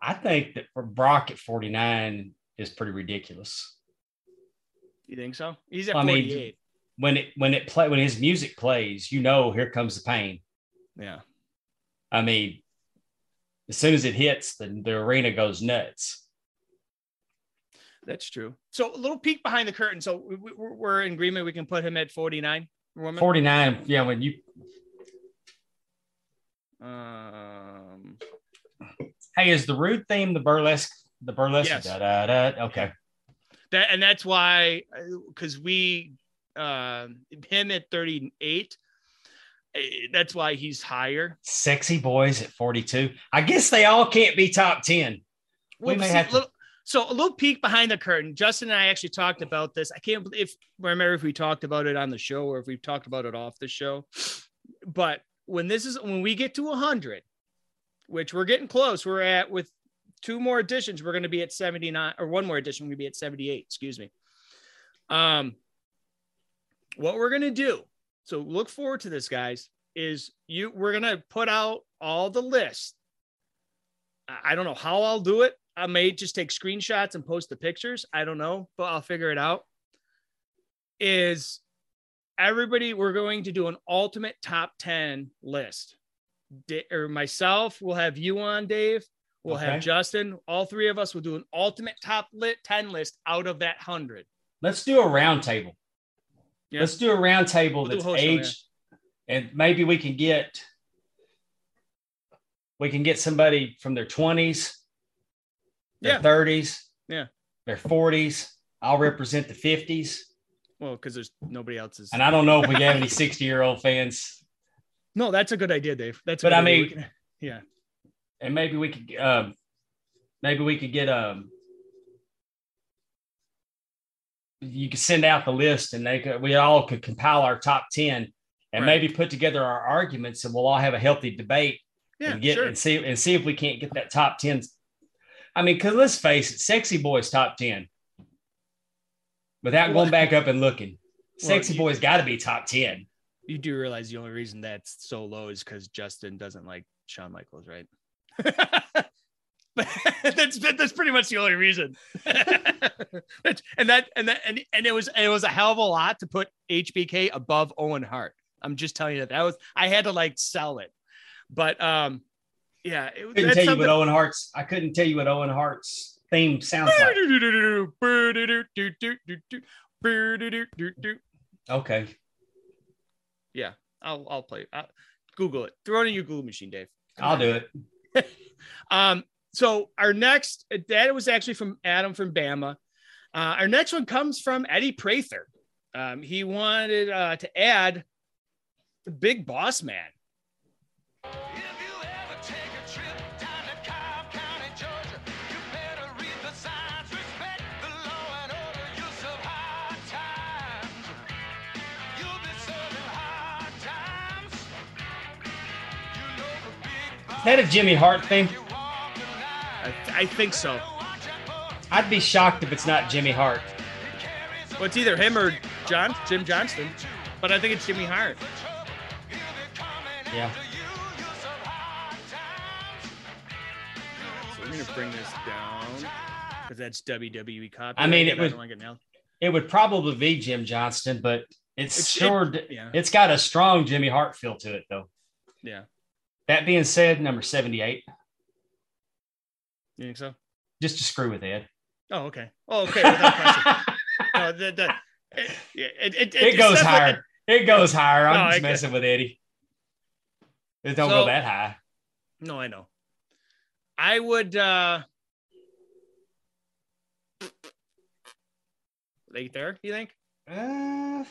I think that for Brock at 49 is pretty ridiculous. You think so? He's at I mean, 48. When it when it play when his music plays, you know here comes the pain. yeah. I mean, as soon as it hits, the, the arena goes nuts. That's true. So a little peek behind the curtain. So we, we're in agreement. We can put him at 49. Woman. 49, yeah, when you Um, hey, is the rude theme the burlesque? The burlesque? Yes. Da, da, da. Okay. that and that's why, because we, uh, him at 38. Eh, That's why he's higher. Sexy boys at 42. I guess they all can't be top 10. We may see, have to- little- so a little peek behind the curtain. Justin and I actually talked about this. I can't believe if remember if we talked about it on the show or if we've talked about it off the show. But when this is when we get to 100, which we're getting close, we're at with two more additions. We're going to be at 79 or one more addition. We're going to be at 78. Excuse me. Um, what we're going to do. So look forward to this, guys. Is you we're going to put out all the lists I don't know how I'll do it. I may just take screenshots and post the pictures. I don't know, but I'll figure it out. Is everybody, we're going to do an ultimate top 10 list. Da- or myself, we'll have you on, Dave. We'll Okay. have Justin. All three of us will do an ultimate top lit 10 list out of that 100. Let's do a round table. Yeah. Let's do a round table We'll that's show, aged, and maybe we can get we can get somebody from their twenties, their Yeah. thirties, Yeah. their forties. I'll represent the fifties, Well, because there's nobody else's. and I don't know if we have any sixty year old fans, No, that's a good idea, Dave. That's But I. Mean- can- yeah. and maybe we could um, maybe we could get um. You could send out the list, and they could, we all could compile our top ten, and Right. maybe put together our arguments, and we'll all have a healthy debate Yeah, and get sure. and see and see if we can't get that top 10. I mean, because let's face it, sexy boys top 10. Without going back up and looking. Well, Sexy you- boys got to be top 10. You do realize the only reason that's so low is because Justin doesn't like Shawn Michaels, right? that's that's pretty much the only reason. And that and that and, and it was it was a hell of a lot to put HBK above Owen Hart. I'm just telling you that that was I had to like sell it, but um, yeah, it, couldn't tell you what Owen Hart's I couldn't tell you what Owen Hart's theme sounds like. Okay. Yeah, I'll I'll play. I'll, Google it. Throw it in your Google machine, Dave. Come I'll on. do it. Um, so our next that was actually from Adam from Bama. Uh, our next one comes from Eddie Prather. Um, he wanted uh, to add the big boss man. If you ever take a trip down to Cobb County, Georgia, you better read the signs, respect the law and order. You'll serve hard times. You'll be serving hard times. You know the big boss Is that a Jimmy Hart thing? I, I think so. Watch out for I'd be shocked if it's not Jimmy Hart. Well, it's either him or John Jim Johnston, but I think it's Jimmy Hart. trouble. He'll be coming Yeah. after you. You'll serve. So we're gonna bring this down because that's WWE copy. I mean, it would- don't want to get nailed. It would probably be Jim Johnston, but it's, It's- sure it- yeah. it's got a strong Jimmy Hart feel to it though. Yeah, That being said, number 78, you think so? just to screw with Ed. Oh, okay. Oh, okay. No, the, the, it, it, it, It goes higher. It goes higher. I'm No, just messing with Eddie. It don't So- go that high. No, I know. I would uh like there, you think? Uh,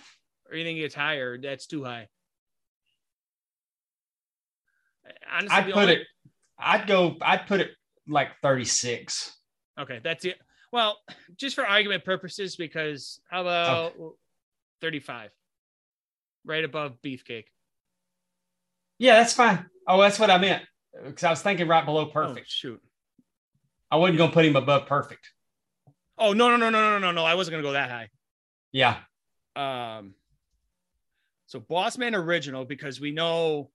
Or you think it's higher? That's too high. Honestly, I'd put only- it. I'd go. I'd put it like 36. Okay, that's it. Well, just for argument purposes, because how about 35? Right above beefcake. Yeah, that's fine. Oh, that's what I meant. Because I was thinking right below Oh, perfect. shoot. I wasn't gonna put him above perfect. Oh no, no, no, no, no, no, no. I wasn't gonna go that high. Yeah. Um, so Bossman original because we know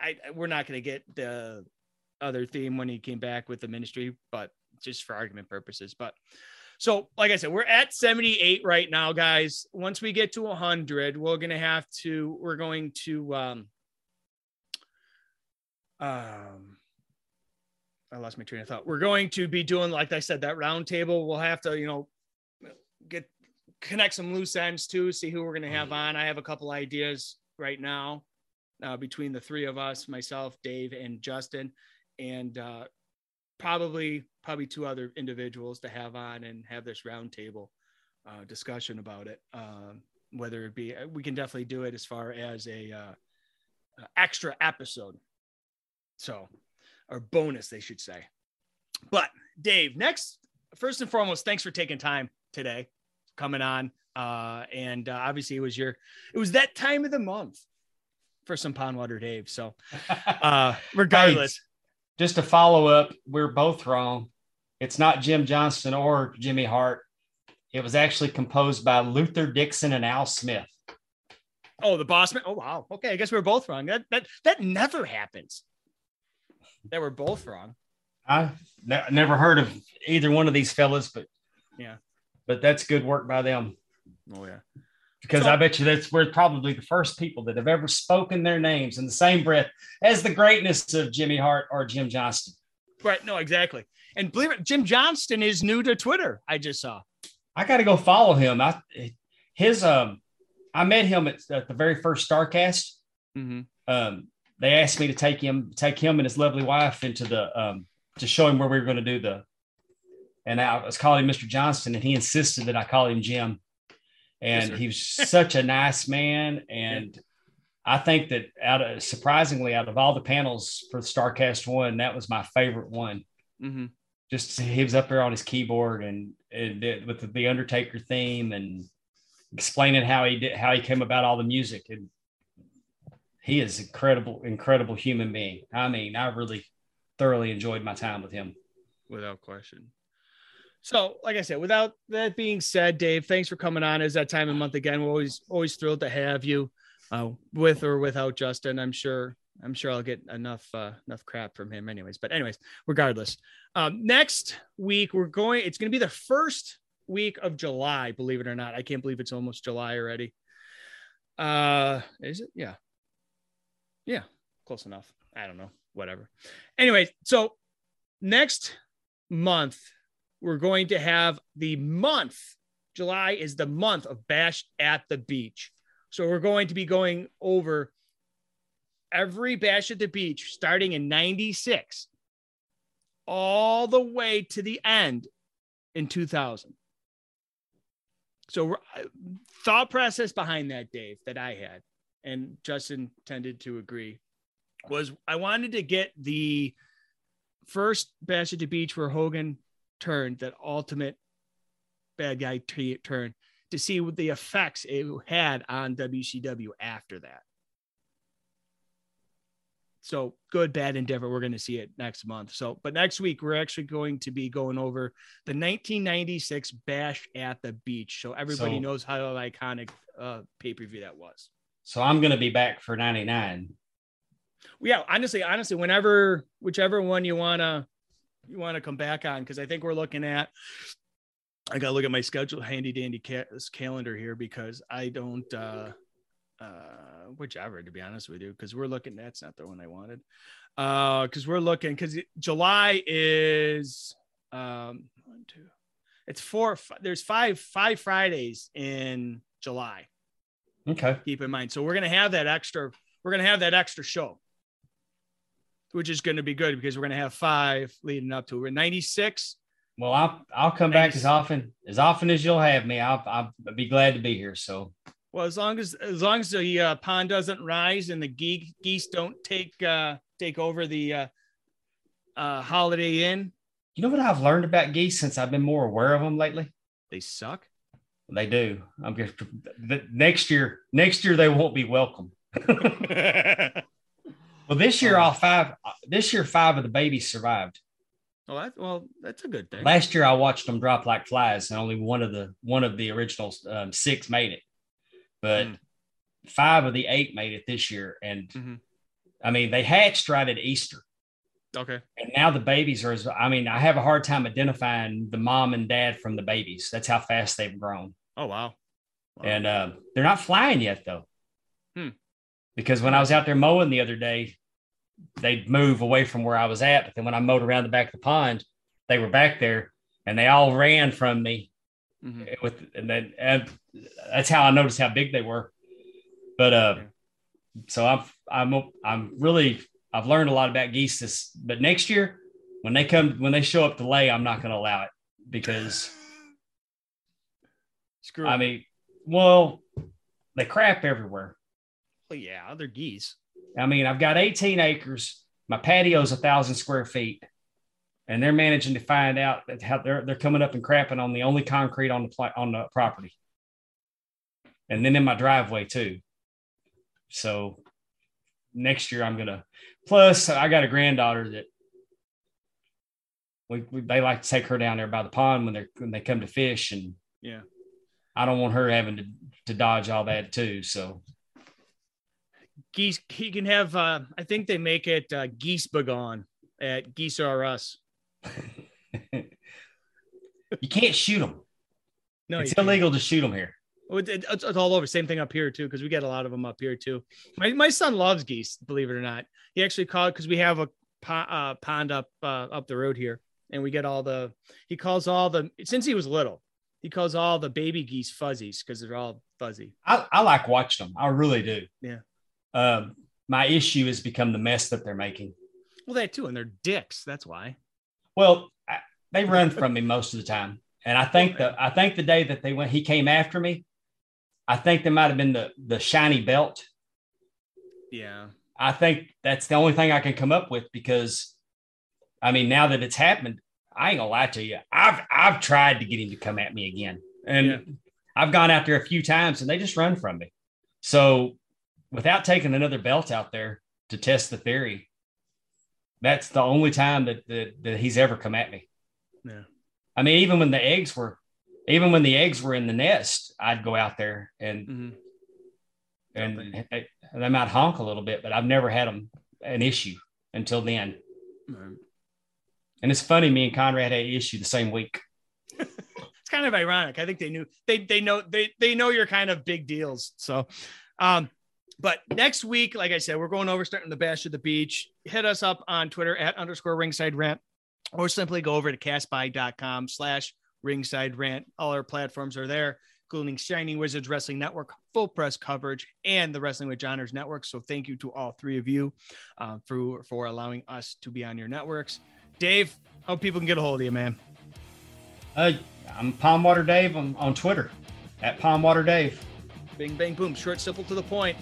I we're not to get the other theme when he came back with the ministry, but just for argument purposes. But so, like I said, we're at 78 right now, guys. Once we get to 100, we're going to have to, we're going to, um, um, I lost my train of thought. We're going to be doing, like I said, that round table. We'll have to, you know, get connect some loose ends too, see who we're going to have on. I have a couple ideas right now uh, between the three of us, myself, Dave, and Justin, and uh, probably probably two other individuals to have on and have this roundtable uh, discussion about it. Um, whether it be, we can definitely do it as far as a uh, uh, extra episode, so or bonus, they should say. But Dave, next, first and foremost, thanks for taking time today, coming on. Uh, and uh, obviously, it was your, it was that time of the month for some pond water Dave. So, uh, regardless, Just to follow up, we're both wrong. It's not Jim Johnston or Jimmy Hart. It was actually composed by Luther Dixon and Al Smith. oh, the boss man. Oh, wow. Okay, I guess we are both wrong. That that that never happens. That we're both wrong. I never heard of either one of these fellas, but Yeah. but that's good work by them Oh yeah. Because So- I bet you that's we're probably the first people that have ever spoken their names in the same breath as the greatness of Jimmy Hart or Jim Johnston. Right. No, exactly. And believe it, Jim Johnston is new to Twitter. I just saw. I got to go follow him. I his um, I met him at, at the very first Starcast. Mm-hmm. Um, they asked me to take him, take him and his lovely wife into the um, to show him where we were going to do the. And I was calling him Mr. Johnston, and he insisted that I call him Jim. And Yes, he was such a nice man, and I think that out of surprisingly out of all the panels for Starcast One, that was my favorite one Mm-hmm. just he was up there on his keyboard and, and it- with the, the Undertaker theme and explaining how he did how he came about all the music and he is incredible incredible human being. I mean, I really thoroughly enjoyed my time with him. Without question. So, like I said, without that being said, Dave, thanks for coming on. As that time of month again, we're always always thrilled to have you, uh, with or without Justin. I'm sure I'm sure I'll get enough uh, enough crap from him, anyways. But anyways, regardless, um, next week we're going. It's going to be the first week of July. Believe it or not, I can't believe it's almost July already. Uh, is it? Yeah, yeah, close enough. I don't know. Whatever. Anyway, so next month we're going to have the month. July is the month of Bash at the Beach. So we're going to be going over every Bash at the Beach starting in 96 all the way to the end in 2000. So uh, thought process behind that, Dave, that I had, and Justin tended to agree, was I wanted to get the first Bash at the Beach where Hogan turned that ultimate bad guy t- turn to see what the effects it had on WCW after that. So good, bad, endeavor. We're going to see it next month. So, but next week we're actually going to be going over the 1996 Bash at the Beach, so everybody So- knows how iconic uh, pay per view that was. So I'm going to be back for 99. yeah honestly honestly whenever whichever one you want to you want to come back on because i think we're looking at i gotta look at my schedule handy dandy ca- calendar here because i don't uh uh whichever to be honest with you because we're looking that's not the one i wanted uh because we're looking because july is um one two it's four f- there's five five fridays in july Okay. keep in mind. So we're gonna have that extra. We're gonna have that extra show, which is gonna be good because we're gonna have five leading up to. it. We're 96. Well, I'll I'll come back as often as often as you'll have me. I'll I'll be glad to be here. So Well, as long as as long as the uh, pond doesn't rise and the geese geese don't take uh, take over the uh, uh, Holiday Inn, you know what I've learned about geese since I've been more aware of them lately. they suck. They do. I'm just the, next year. Next year they won't be welcome. Well, this year Oh. all five. This year five of the babies survived. well, that, well, that's a good thing. Last year I watched them drop like flies, and only one of the one of the original um, six made it. But Mm. five of the eight made it this year, and Mhm. I mean they hatched right at Easter, Okay. and now the babies are. I mean, I have a hard time identifying the mom and dad from the babies. That's how fast they've grown. Oh wow. Wow. and uh, they're not flying yet though. Hmm. Because when I was out there mowing the other day, they'd move away from where I was at. But then when I mowed around the back of the pond, they were back there, and they all ran from me. Mhm. With and then and that's how I noticed how big they were. But uh, so I'm I'm I'm really I've learned a lot about geese this. But next year, when they come when they show up to lay, I'm not going to allow it because Screw. I mean, well, they crap everywhere. Well, yeah, they're geese. I mean, I've got 18 acres. My patio's a thousand square feet, and they're managing to find out that how they're they're coming up and crapping on the only concrete on the on the property, and then in my driveway too. So next year I'm gonna. Plus, I got a granddaughter that we, we they like to take her down there by the pond when they when they come to fish, and Yeah. I don't want her having to to dodge all that too. So Geese. He can have. Uh, I think they make it uh, geese begone at Geese R Us. you can't shoot them. No, it's you can't. illegal to shoot them here. It- it- It's, it's all over. Same thing up here too, because we get a lot of them up here too. My my son loves geese. Believe it or not, he actually called because we have a uh, pond up uh, up the road here, and we get all the. He calls all the since he was little. He calls all the baby geese fuzzies because they're all fuzzy. I, I like watching them. I really do. Yeah. Um, my issue has become the mess that they're making. Well, they too, and they're dicks. That's why. Well, I, they run from me most of the time, and I think the I think the day that they went, he came after me. I think there might have been the the shiny belt. Yeah. I think that's the only thing I can come up with because, I mean, now that it's happened, I ain't gonna lie to you. I've I've tried to get him to come at me again, and Yeah. I've gone out there a few times, and they just run from me. So, without taking another belt out there to test the theory, that's the only time that that, that he's ever come at me. Yeah. I mean, even when the eggs were, even when the eggs were in the nest, I'd go out there and hmm and they, and they might honk a little bit, but I've never had them an issue until then. And it's funny, me and Conrad had an issue the same week. It's kind of ironic. I think they knew they they know they they know you're kind of big deals. So, um, but next week, like I said, we're going over starting the bash at the beach. Hit us up on Twitter at underscore ringside rant, or simply go over to castby.com slash ringside rant. All our platforms are there, including Shining Wizards Wrestling Network, full press coverage, and the Wrestling with Johners Network. So thank you to all three of you uh, for for allowing us to be on your networks. Dave, how people can get a hold of you, man. Uh, I'm Pond Water Dave I'm on Twitter at Pond Water Dave. Bing bang boom, short, simple to the point.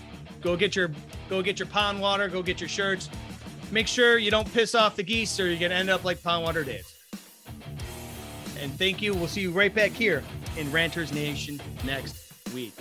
Go get your go get your pond water, go get your shirts. Make sure you don't piss off the geese or you're gonna end up like Pond Water Dave. And thank you. We'll see you right back here in Ranters Nation next week.